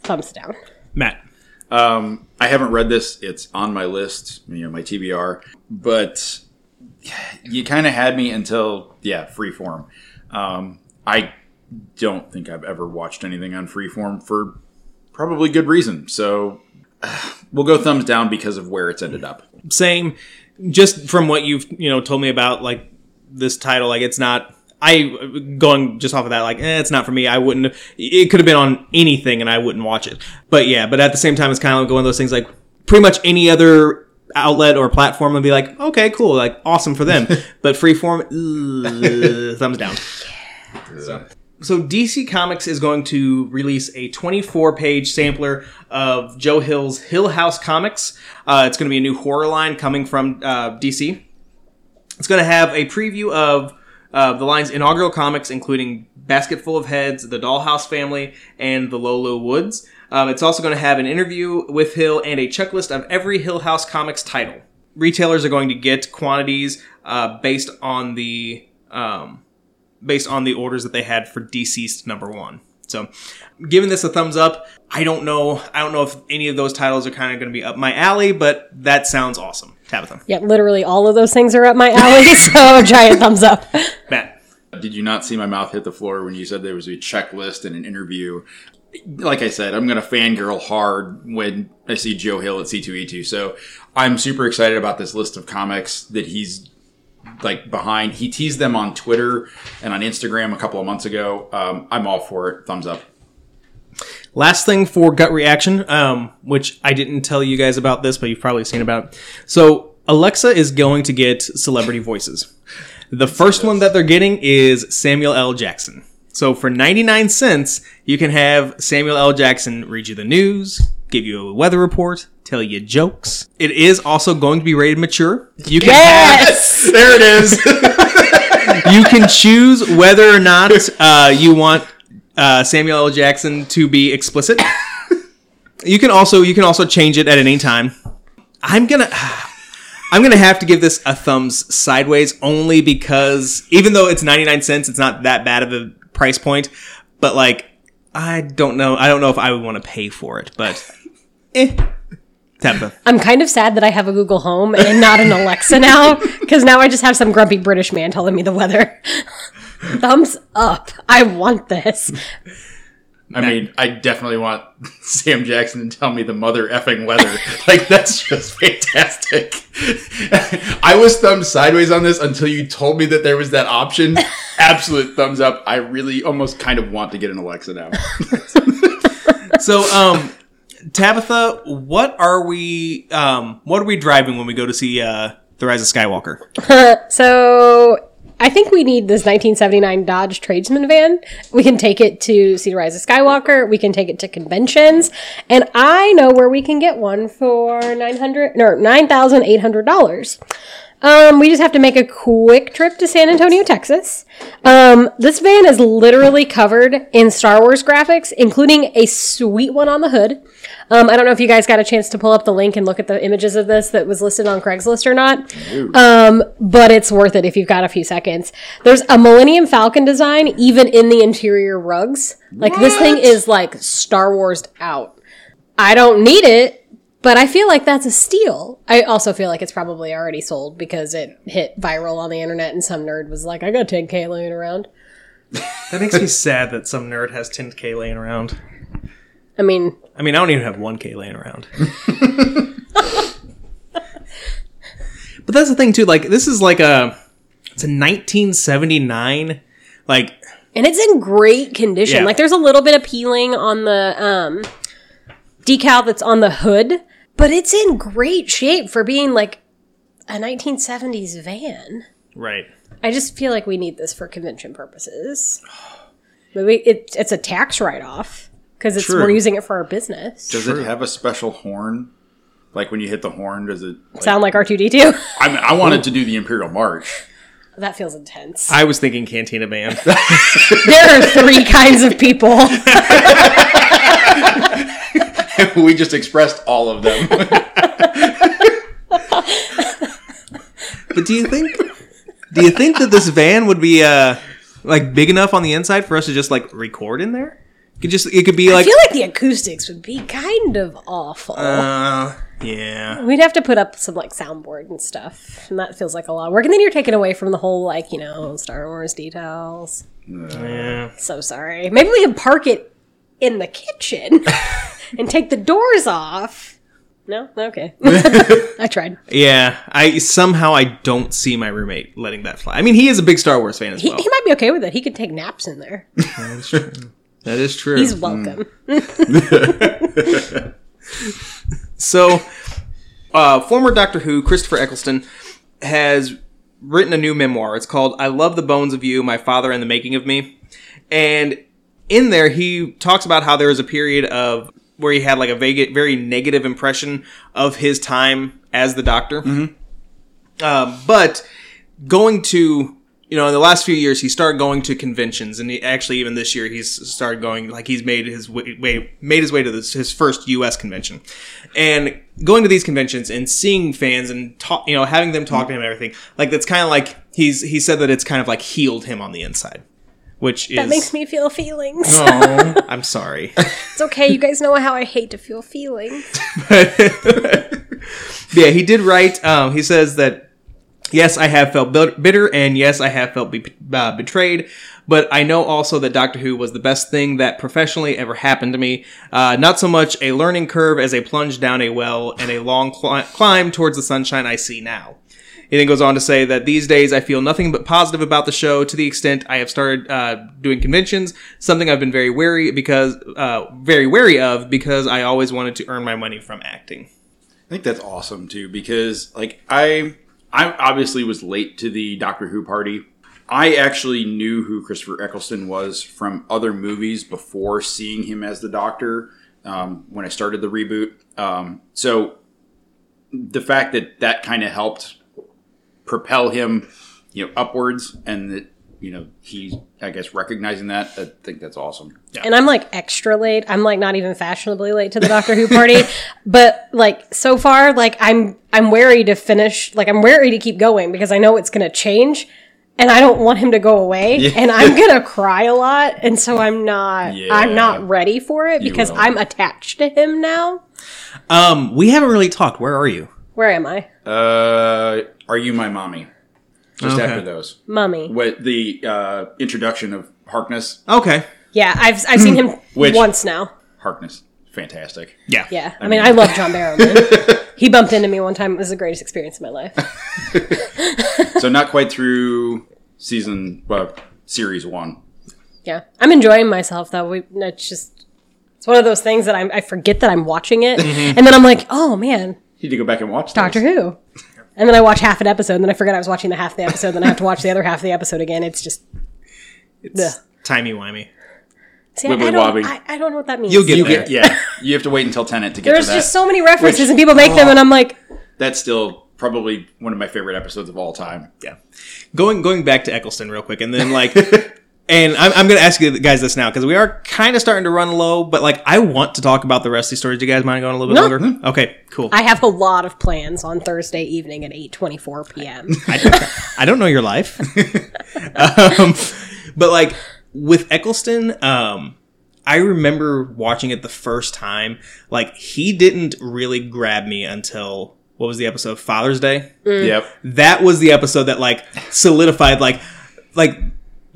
thumbs down. Matt. Um, I haven't read this. It's on my list, you know, my TBR. But you kind of had me until yeah, Freeform. Um, I don't think I've ever watched anything on Freeform for probably good reason. So we'll go thumbs down because of where it's ended up. Same. Just from what you've you know told me about like this title, like it's not. I going just off of that, like eh, it's not for me. I wouldn't. It could have been on anything, and I wouldn't watch it. But yeah, but at the same time, it's kind of like one of those things. Like pretty much any other outlet or platform would be like, okay, cool, like awesome for them. but freeform, ugh, thumbs down. So DC Comics is going to release a 24 page sampler of Joe Hill's Hill House Comics. Uh, it's going to be a new horror line coming from uh, DC. It's going to have a preview of uh, the line's inaugural comics, including Basketful of Heads, The Dollhouse Family, and The Low, Low Woods. Um, it's also going to have an interview with Hill and a checklist of every Hill House Comics title. Retailers are going to get quantities uh, based on the um, based on the orders that they had for DCeased number one. So, giving this a thumbs up. I don't know. I don't know if any of those titles are kind of going to be up my alley, but that sounds awesome. Tabitha, Yeah, literally all of those things are up my alley, so giant thumbs up. Matt. Did you not see my mouth hit the floor when you said there was a checklist and an interview? Like I said, I'm going to fangirl hard when I see Joe Hill at C2E2. So I'm super excited about this list of comics that he's like behind. He teased them on Twitter and on Instagram a couple of months ago. Um, I'm all for it. Thumbs up. Last thing for gut reaction, um, which I didn't tell you guys about this, but you've probably seen about. So Alexa is going to get celebrity voices. The first one that they're getting is Samuel L. Jackson. So for 99 cents, you can have Samuel L. Jackson read you the news, give you a weather report, tell you jokes. It is also going to be rated mature. You can have Yes! There it is. you can choose whether or not uh, you want uh, Samuel L. Jackson to be explicit. You can also you can also change it at any time. I'm gonna I'm gonna have to give this a thumbs sideways only because even though it's 99 cents, it's not that bad of a price point. But like I don't know I don't know if I would want to pay for it. But eh. Tabitha. I'm kind of sad that I have a Google Home and not an Alexa now, because now I just have some grumpy British man telling me the weather. Thumbs up. I want this. I mean, I definitely want Sam Jackson to tell me the mother effing weather. like, that's just fantastic. I was thumbs sideways on this until you told me that there was that option. Absolute thumbs up. I really almost kind of want to get an Alexa now. So, um, Tabitha, what are we, um, what are we driving when we go to see, uh, The Rise of Skywalker? So I think we need this 1979 Dodge Tradesman van. We can take it to see the Rise of Skywalker. We can take it to conventions, and I know where we can get one for 900 no 9,800 dollars. Um, we just have to make a quick trip to San Antonio, Texas. Um, this van is literally covered in Star Wars graphics, including a sweet one on the hood. Um, I don't know if you guys got a chance to pull up the link and look at the images of this that was listed on Craigslist or not. Um, but it's worth it if you've got a few seconds. There's a Millennium Falcon design even in the interior rugs. Like this thing is like Star Wars out. I don't need it, but I feel like that's a steal. I also feel like it's probably already sold because it hit viral on the internet and some nerd was like, I got 10k laying around. That makes me sad that some nerd has 10k laying around. I mean, I mean, I don't even have 1k laying around. but that's the thing too. Like, this is like a it's a 1979. Like, and it's in great condition. Yeah. Like there's a little bit of peeling on the um, decal that's on the hood, but it's in great shape for being like a 1970s van. right? I just feel like we need this for convention purposes. Maybe it, it's a tax write off because it's True. we're using it for our business. Does it have a special horn? Like when you hit the horn, does it? Like, Sound like R2D2? I mean, I wanted to do the Imperial March. that feels intense. I was thinking Cantina Band. there are three kinds of people. we just expressed all of them. but do you think? Do you think that this van would be uh like big enough on the inside for us to just like record in there? It could just it could be like I feel like the acoustics would be kind of awful. uh yeah. We'd have to put up some like soundboard and stuff, and that feels like a lot of work. And then you're taken away from the whole like you know Star Wars details. Yeah. So sorry. Maybe we can park it in the kitchen and take the doors off. No, okay. I tried. Yeah, I somehow I don't see my roommate letting that fly. I mean, he is a big Star Wars fan as He, well. he might be okay with it. He could take naps in there. that is true. He's welcome. So, uh, former Doctor Who Christopher Eccleston has written a new memoir. It's called "I Love the Bones of You: My Father and the Making of Me," and in there he talks about how there was a period of where he had like a vague, very negative impression of his time as the Doctor. Um, but going to you know in the last few years he started going to conventions. And he, actually even this year he's started going like he's made his way, way made his way to this, his first US convention. And going to these conventions and seeing fans and talk you know having them talk to him and everything like that's kind of like he's he said that it's kind of like healed him on the inside which is That makes me feel feelings. oh I'm sorry It's okay. You guys know how I hate to feel feelings. yeah, he did write. Um, he says that yes, I have felt bitter, and yes, I have felt be- uh, betrayed. But I know also that Doctor Who was the best thing that professionally ever happened to me. Uh, not so much a learning curve as a plunge down a well and a long cli- climb towards the sunshine I see now. He then goes on to say that these days I feel nothing but positive about the show to the extent I have started uh, doing conventions, something I've been very wary because uh, very wary of because I always wanted to earn my money from acting. I think that's awesome too because like I I obviously was late to the Doctor Who party. I actually knew who Christopher Eccleston was from other movies before seeing him as the Doctor um, when I started the reboot. Um, so the fact that that kind of helped propel him, you know, upwards, and that you know he's I guess recognizing that, I think that's awesome. and I'm like extra late. I'm like not even fashionably late to the Doctor Who party, but like so far, like I'm I'm wary to finish. Like I'm wary to keep going because I know it's gonna change, and I don't want him to go away, and I'm gonna cry a lot, and so I'm not Yeah. I'm not ready for it because. I'm attached to him now. Um, we haven't really talked. Where are you? Where am I, Uh, are you my mommy? Just Okay. after those. mummy? What the uh, introduction of Harkness? Okay. Yeah, I've I've seen him Which- once now. Harkness, fantastic. Yeah. Yeah, I mean, I love John Barrowman. he bumped into me one time. It was the greatest experience of my life. so not quite through season, well, series one. Yeah, I'm enjoying myself though. We, it's just it's one of those things that I'm, I forget that I'm watching it, and then I'm like, oh man, Need to go back and watch Doctor those. Who. And then I watch half an episode, and then I forget I was watching the half the episode. Then I have to watch the other half of the episode again. It's just It's timey wimey. see, I, I Wibbly don't, wobbly. I, I don't know what that means. You'll get You there. get, yeah, you have to wait until Tennant to get There's to that. just so many references, Which- and people make them, oh, and I'm like, That's still probably one of my favorite episodes of all time. Yeah. Going going back to Eccleston real quick, and then like, and I'm, I'm going to ask you guys this now because we are kind of starting to run low, but like I want to talk about the rest of these stories. Do you guys mind going a little bit No. longer? Okay, cool. I have a lot of plans on Thursday evening at 8:24 p.m. I, I don't know your life. um, but like with Eccleston, um, I remember watching it the first time. Like he didn't really grab me until what was the episode? Father's Day. Yep. That was the episode that like solidified like like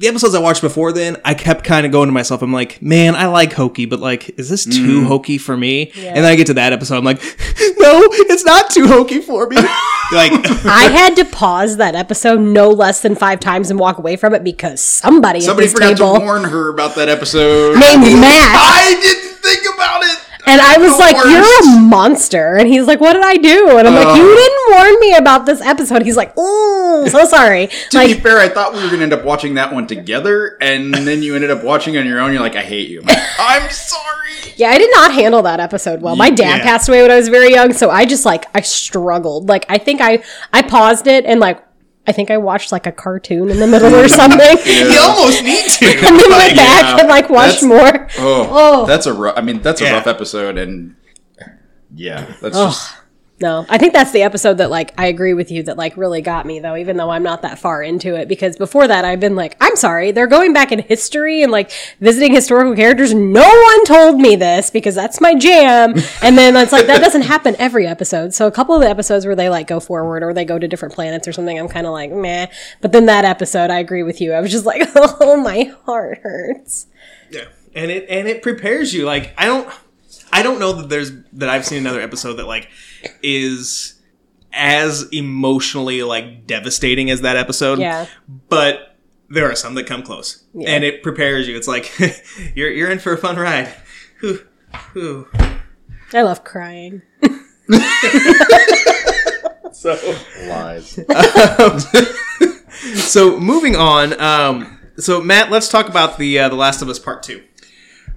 the episodes I watched before then, I kept kind of going to myself. I'm like, man, I like hokey, but like, is this too mm. hokey for me? And then I get to that episode, I'm like, no, it's not too hokey for me. like, I had to pause that episode no less than five times and walk away from it because somebody, Somebody at this forgot table to warn her about that episode. named Matt. I didn't think about it. And I was like, worst. "You're a monster!" And he's like, "What did I do?" And I'm like, Oh. "You didn't warn me about this episode." He's like, "Oh, so sorry." To like, be fair, I thought we were going to end up watching that one together, and then you ended up watching on your own. You're like, I hate you. I'm, like, I'm sorry. yeah, I did not handle that episode well. My dad Yeah. passed away when I was very young, so I just like I struggled. Like, I think I I paused it and like I think I watched like a cartoon in the middle or something, you almost need to. and then went back yeah, and like watched that's- more. Oh, Oh. that's a rough. I mean, that's a Yeah. rough episode, and yeah, that's just No, I think that's the episode that like I agree with you that like really got me though, even though I'm not that far into it. Because before that, I've been like, I'm sorry, they're going back in history and like visiting historical characters. No one told me this because that's my jam. And then it's like that doesn't happen every episode. So a couple of the episodes where they like go forward or they go to different planets or something, I'm kind of like meh. But then that episode, I agree with you. I was just like, oh, my heart hurts. Yeah, and it and it prepares you. Like I don't, I don't know that there's that I've seen another episode that like is as emotionally like devastating as that episode. Yeah. but there are some that come close, and it prepares you. It's like you're you're in for a fun ride. Whew, whew. I love crying. So lies. so moving on. Um, so Matt, let's talk about the uh, the Last of Us Part Two.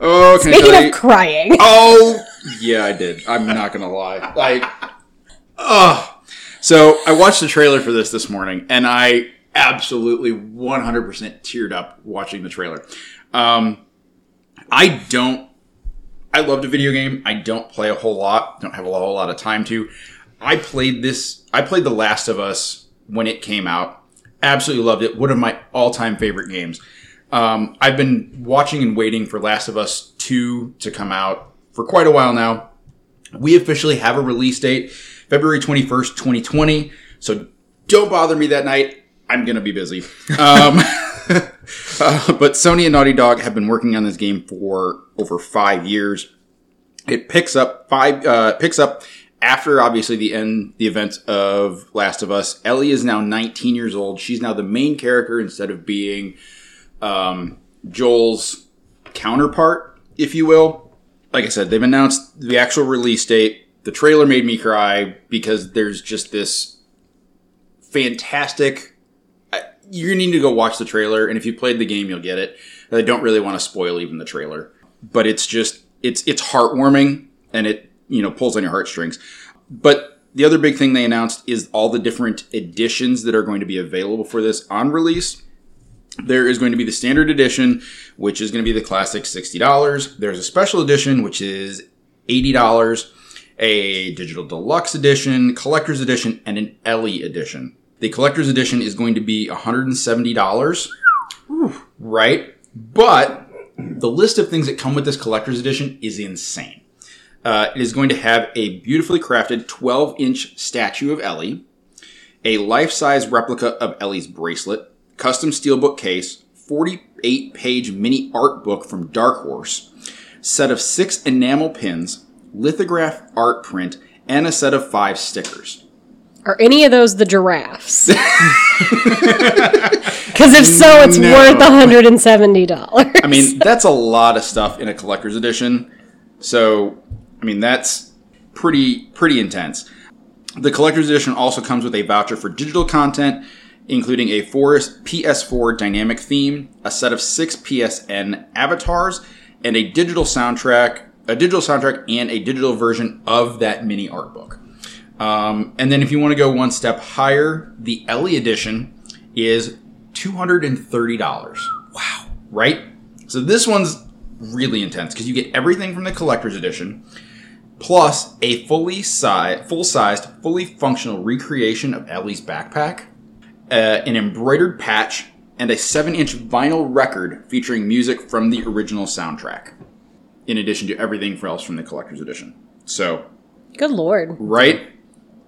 Oh, can I Speaking tell of you? crying, Oh, yeah, I did. I'm not gonna lie. Like, oh. So I watched the trailer for this this morning, and I absolutely 100% teared up watching the trailer. Um, I don't. I loved a video game. I don't play a whole lot. Don't have a whole lot of time to. I played this. I played The Last of Us when it came out. Absolutely loved it. One of my all-time favorite games. Um, I've been watching and waiting for Last of Us 2 to come out for quite a while now. We officially have a release date, February 21st, 2020. So don't bother me that night. I'm going to be busy. Um, uh, but Sony and Naughty Dog have been working on this game for over five years. It picks up five, uh, picks up after obviously the end, the events of Last of Us. Ellie is now 19 years old. She's now the main character instead of being um, Joel's counterpart, if you will. Like I said, they've announced the actual release date. The trailer made me cry because there's just this fantastic. You need to go watch the trailer, and if you played the game, you'll get it. I don't really want to spoil even the trailer, but it's just it's it's heartwarming and it you know pulls on your heartstrings. But the other big thing they announced is all the different editions that are going to be available for this on release. There is going to be the standard edition, which is going to be the classic $60. There's a special edition, which is $80, a digital deluxe edition, collector's edition, and an Ellie edition. The collector's edition is going to be $170. Right? But the list of things that come with this collector's edition is insane. Uh, it is going to have a beautifully crafted 12 inch statue of Ellie, a life size replica of Ellie's bracelet, custom steelbook case, 48 page mini art book from Dark Horse, set of six enamel pins, lithograph art print, and a set of five stickers. Are any of those the giraffes? Because if so, it's No. worth $170. I mean, that's a lot of stuff in a collector's edition. So, I mean, that's pretty pretty intense. The collector's edition also comes with a voucher for digital content, including a Forest PS4 dynamic theme, a set of six PSN avatars, and a digital soundtrack, a digital soundtrack, and a digital version of that mini art book. Um, and then if you want to go one step higher, the Ellie edition is two hundred and thirty dollars. Wow! Right? So this one's really intense because you get everything from the collector's edition, plus a fully size, full-sized, fully functional recreation of Ellie's backpack, uh, an embroidered patch, and a seven-inch vinyl record featuring music from the original soundtrack. In addition to everything else from the collector's edition. So Good lord. right?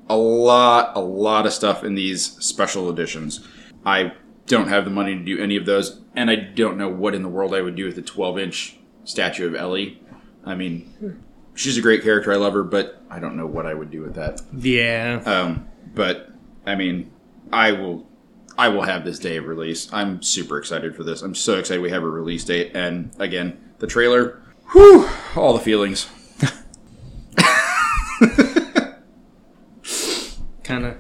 A lot, a lot of stuff in these special editions. I don't have the money to do any of those, and I don't know what in the world I would do with a 12 inch statue of Ellie. I mean, she's a great character. I love her, but I don't know what I would do with that. Yeah. Um, but I mean, I will, I will have this day of release. I'm super excited for this. I'm so excited we have a release date, and again, the trailer. Whew, all the feelings. kind of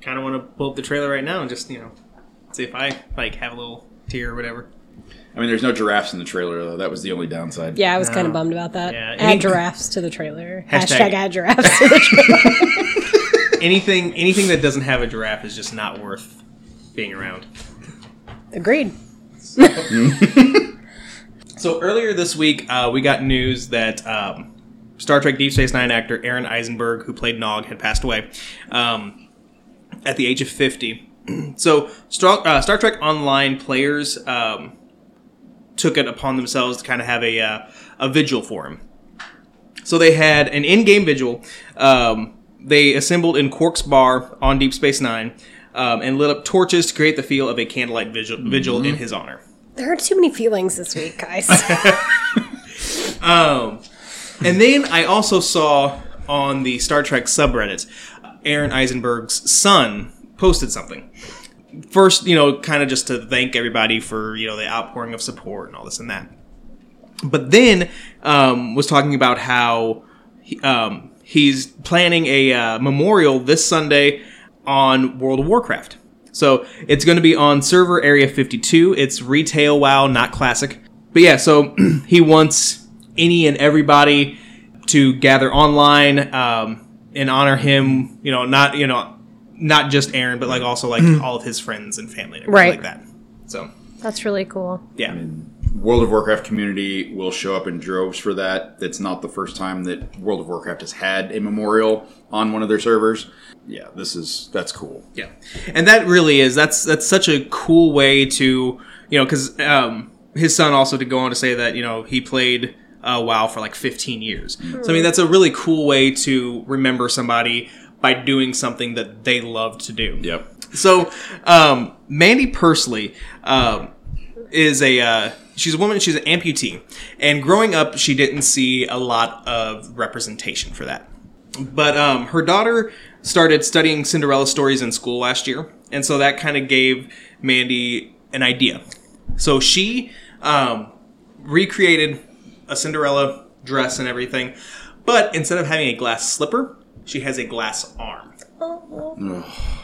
kind of want to pull up the trailer right now and just you know see if I like have a little tear or whatever. I mean, there's no giraffes in the trailer though. That was the only downside. Yeah, I was kind of bummed about that. Yeah, add any- giraffes to the trailer. Hashtag- Hashtag, add giraffes to the trailer. Anything anything that doesn't have a giraffe is just not worth being around. Agreed. So earlier this week, uh, we got news that um, Star Trek Deep Space Nine actor Aron Eisenberg, who played Nog, had passed away um, at the age of 50. so Star, uh, Star Trek Online players um, took it upon themselves to kind of have a, uh, a vigil for him. So they had an in-game vigil. Um, they assembled in Quark's bar on Deep Space Nine um, and lit up torches to create the feel of a candlelight vigil, vigil in his honor. There are too many feelings this week, guys. Um, and then I also saw on the Star Trek subreddit, Aron Eisenberg's son posted something. First, you know, kind of just to thank everybody for you know the outpouring of support and all this and that. But then um, was talking about how he, um, he's planning a uh, memorial this Sunday on World of Warcraft. So it's going to be on server area 52. It's retail WoW, not classic. But yeah, so he wants any and everybody to gather online um, and honor him. You know, not you know, not just Aaron, but like also like all of his friends and family and everything Right. like that. So That's really cool. yeah, World of Warcraft community will show up in droves for that. It's not the first time that World of Warcraft has had a memorial on one of their servers. Yeah, this is that's cool. Yeah, and that really is that's that's such a cool way to you know because um, his son also to go on to say that you know he played uh, WoW for like 15 years. So I mean that's a really cool way to remember somebody by doing something that they love to do. Yep. So, um, Mandy Pursley um, is a uh, she's a woman. She's an amputee, and growing up, she didn't see a lot of representation for that. But um, her daughter started studying Cinderella stories in school last year, and so that kind of gave Mandy an idea. So she um, recreated a Cinderella dress and everything, but instead of having a glass slipper, she has a glass arm.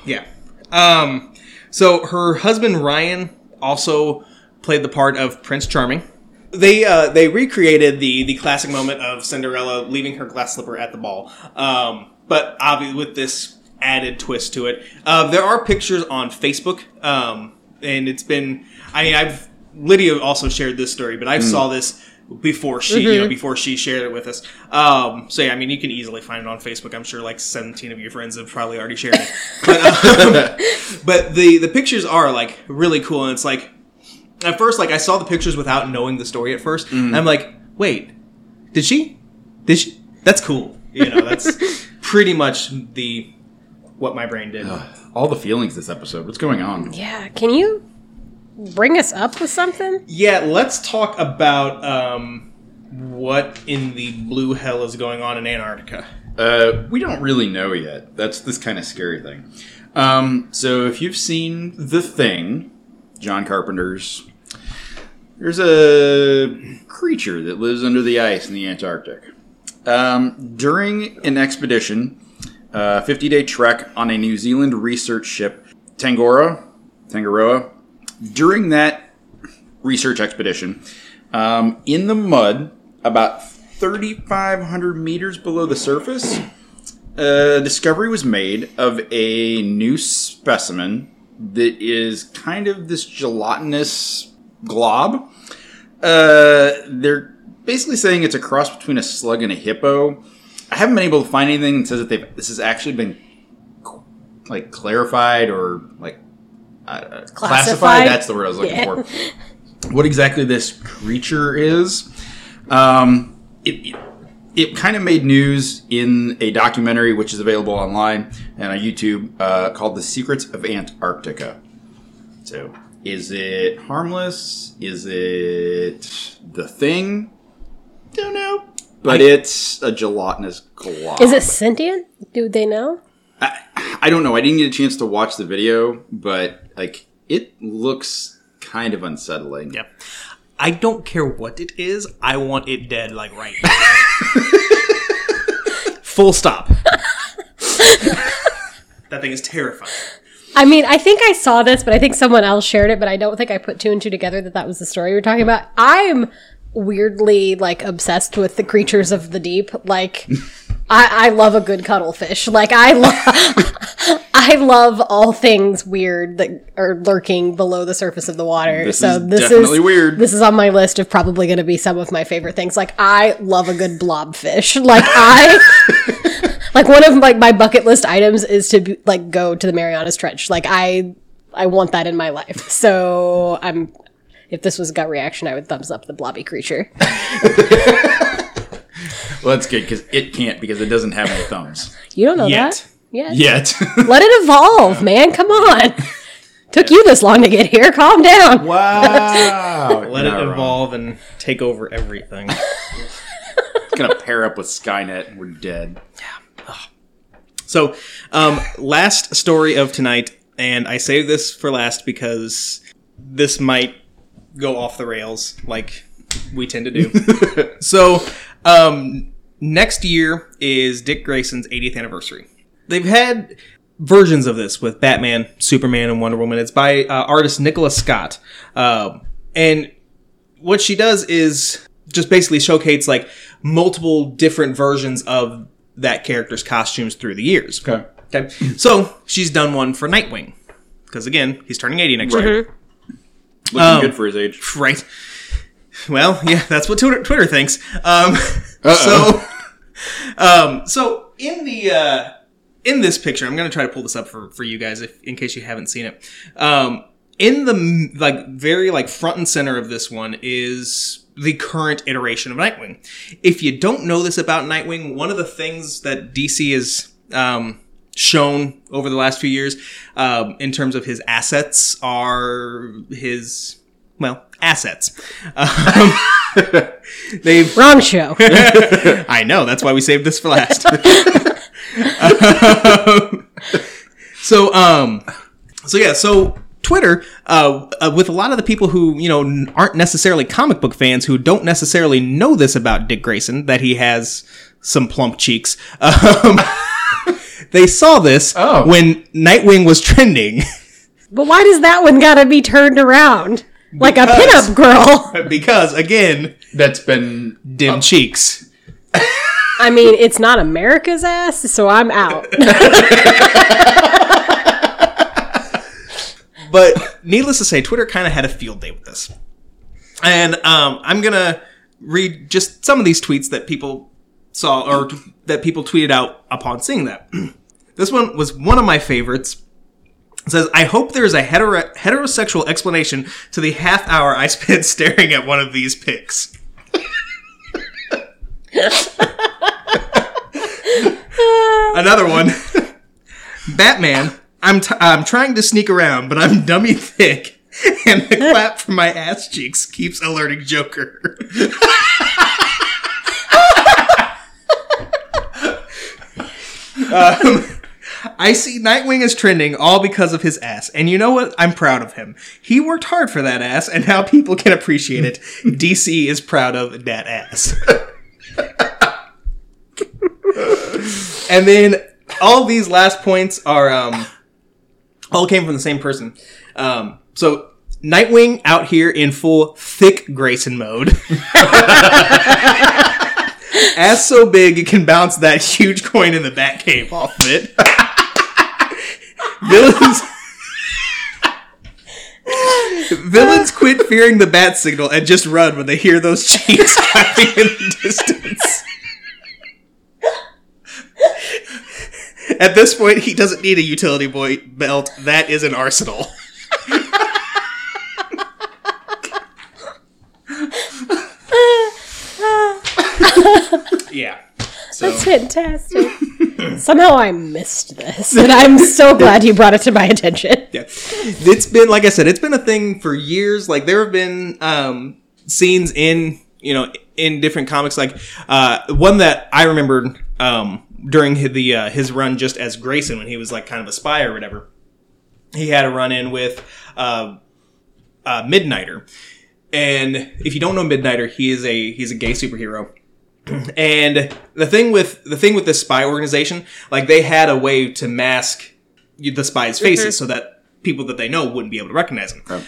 Yeah. Um, so her husband Ryan also played the part of Prince Charming. They uh, they recreated the the classic moment of Cinderella leaving her glass slipper at the ball, um, but obviously with this added twist to it. Uh, there are pictures on Facebook, um, and it's been. I mean, I've Lydia also shared this story, but I saw this before she you know before she shared it with us. Um, so yeah, I mean, you can easily find it on Facebook. I'm sure like 17 of your friends have probably already shared it. But, um, but the the pictures are like really cool, and it's like at first like I saw the pictures without knowing the story at first. And I'm like, wait, did she? Did she? That's cool. You know, that's pretty much the what my brain did. All the feelings this episode. What's going on? Yeah, can you bring us up with something? Yeah, let's talk about um, what in the blue hell is going on in Antarctica. Uh, we don't really know yet. That's this kind of scary thing. Um, so if you've seen The Thing, John Carpenter's, there's a creature that lives under the ice in the Antarctic. Um, during an expedition, a 50 day trek on a New Zealand research ship, Tangora, Tangaroa, during that research expedition, um, in the mud, about 3,500 meters below the surface, a discovery was made of a new specimen that is kind of this gelatinous glob. Uh, they're basically saying it's a cross between a slug and a hippo. I haven't been able to find anything that says that they've, this has actually been like clarified or like uh, classified. Classified? That's the word I was looking Yeah. for. What exactly this creature is? Um, it, it, it kind of made news in a documentary which is available online and on YouTube uh, called "The Secrets of Antarctica." So, is it harmless? Is it the thing? Don't know. But it's a gelatinous glob. Is it sentient? Do they know? I don't know. I didn't get a chance to watch the video, but like it looks kind of unsettling. Yep. I don't care what it is. I want it dead, like right now. Full stop. that thing is terrifying. I mean, I think I saw this, but I think someone else shared it, but I don't think I put two and two together that that was the story we are talking about. I'm weirdly like obsessed with the creatures of the deep. Like, I, I love a good cuttlefish. Like, I love, I love all things weird that are lurking below the surface of the water. This so is this definitely is weird. This is on my list of probably going to be some of my favorite things. Like, I love a good blobfish. Like, I. like one of like my bucket list items is to be, like go to the Marianas Trench. Like I I want that in my life. So I'm if this was gut reaction, I would thumbs up the blobby creature. Well, that's good because it can't because it doesn't have any thumbs You don't know Yet. that? Yeah. yet. Let it evolve, man. Come on. Took you this long to get here. Calm down. wow! Let You're not it wrong. evolve and take over everything. It's gonna pair up with Skynet. We're dead. So, um, last story of tonight, and I save this for last because this might go off the rails like we tend to do. so, um, next year is Dick Grayson's 80th anniversary. They've had versions of this with Batman, Superman, and Wonder Woman. It's by uh, artist Nicola Scott. Um and what she does is just basically showcase like multiple different versions of that character's costumes through the years. Okay. Okay. So she's done one for Nightwing. Because again, he's turning 80 next year. Looking Um, good for his age. Right. Well, yeah, that's what Twitter, Twitter thinks. Um, so, um, so in the uh, in this picture, I'm going to try to pull this up for for you guys, if in case you haven't seen it. Um, in the like very like front and center of this one is the current iteration of Nightwing. If you don't know this about Nightwing, one of the things that DC is um, shown over the last few years um, in terms of his assets are his well assets. Um, they've Wrong show. I know. That's why we saved this for last. Um, so, um, so yeah, so Twitter, uh, uh, with a lot of the people who you know n- aren't necessarily comic book fans, who don't necessarily know this about Dick Grayson, that he has some plump cheeks. Um, they saw this Oh. when Nightwing was trending but why does that one gotta be turned around? Like a Because- pinup girl. because again, That's been dim cheeks. I mean, it's not America's ass, so I'm out. But needless to say, Twitter kind of had a field day with this. And um, I'm going to read just some of these tweets that people saw or t- that people tweeted out upon seeing that. this one was one of my favorites. It says, I hope there is a hetero- heterosexual explanation to the half hour I spent staring at one of these pics. Another one. Batman, I'm, t- I'm trying to sneak around, but I'm dummy thick. And the clap from my ass cheeks keeps alerting Joker. um, I see Nightwing is trending all because of his ass. And you know what? I'm proud of him. He worked hard for that ass, and now people can appreciate it. DC is proud of that ass. and then all these last points are um, all came from the same person. Um, so Nightwing out here in full thick Grayson mode. ass so big it can bounce that huge coin in the bat cave off of it. Villains. Villains quit fearing the bat signal and just run when they hear those cheeks clapping in the distance. At this point, he doesn't need a utility boy belt. That is an arsenal. yeah. So That's fantastic. Somehow I missed this, and I'm so glad you brought it to my attention. yeah, it's been like I said, it's been a thing for years. Like there have been um, scenes in you know in different comics. Like uh, one that I remembered um, during his, the uh, his run just as Grayson when he was like kind of a spy or whatever. He had a run in with uh, uh, Midnighter, and if you don't know Midnighter, he is a he's a gay superhero. And the thing with the thing with this spy organization, like they had a way to mask the spies' faces so that people that they know wouldn't be able to recognize them. Right.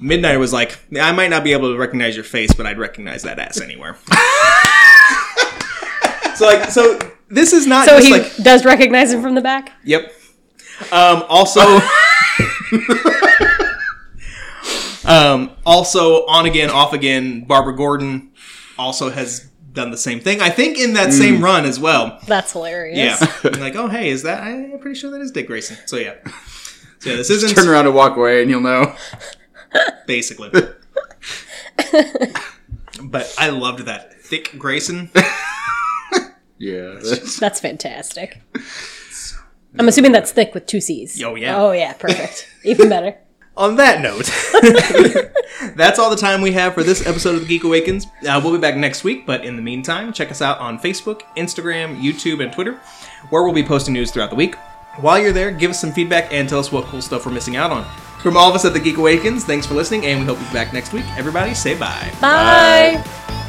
Midnight was like, I might not be able to recognize your face, but I'd recognize that ass anywhere. so like, so this is not So just he like, does recognize him from the back. yep. Um, also, um, also on again, off again. Barbara Gordon also has done the same thing. I think in that same run as well. That's hilarious. Yeah. You're like, oh hey, is that? I'm pretty sure that is Dick Grayson. So yeah. So yeah, this isn't Turn around and walk away, and you'll know. basically. but I loved that thick Grayson. Yeah. that's- That's fantastic. I'm assuming that's thick with two C's. Oh, yeah. Oh yeah, perfect. Even better. On that note, that's all the time we have for this episode of The Geek Awakens. Uh, we'll be back next week, but in the meantime, check us out on Facebook, Instagram, YouTube, and Twitter, where we'll be posting news throughout the week. While you're there, give us some feedback and tell us what cool stuff we're missing out on. From all of us at The Geek Awakens, thanks for listening, and we hope you'll be back next week. Everybody, say bye. Bye.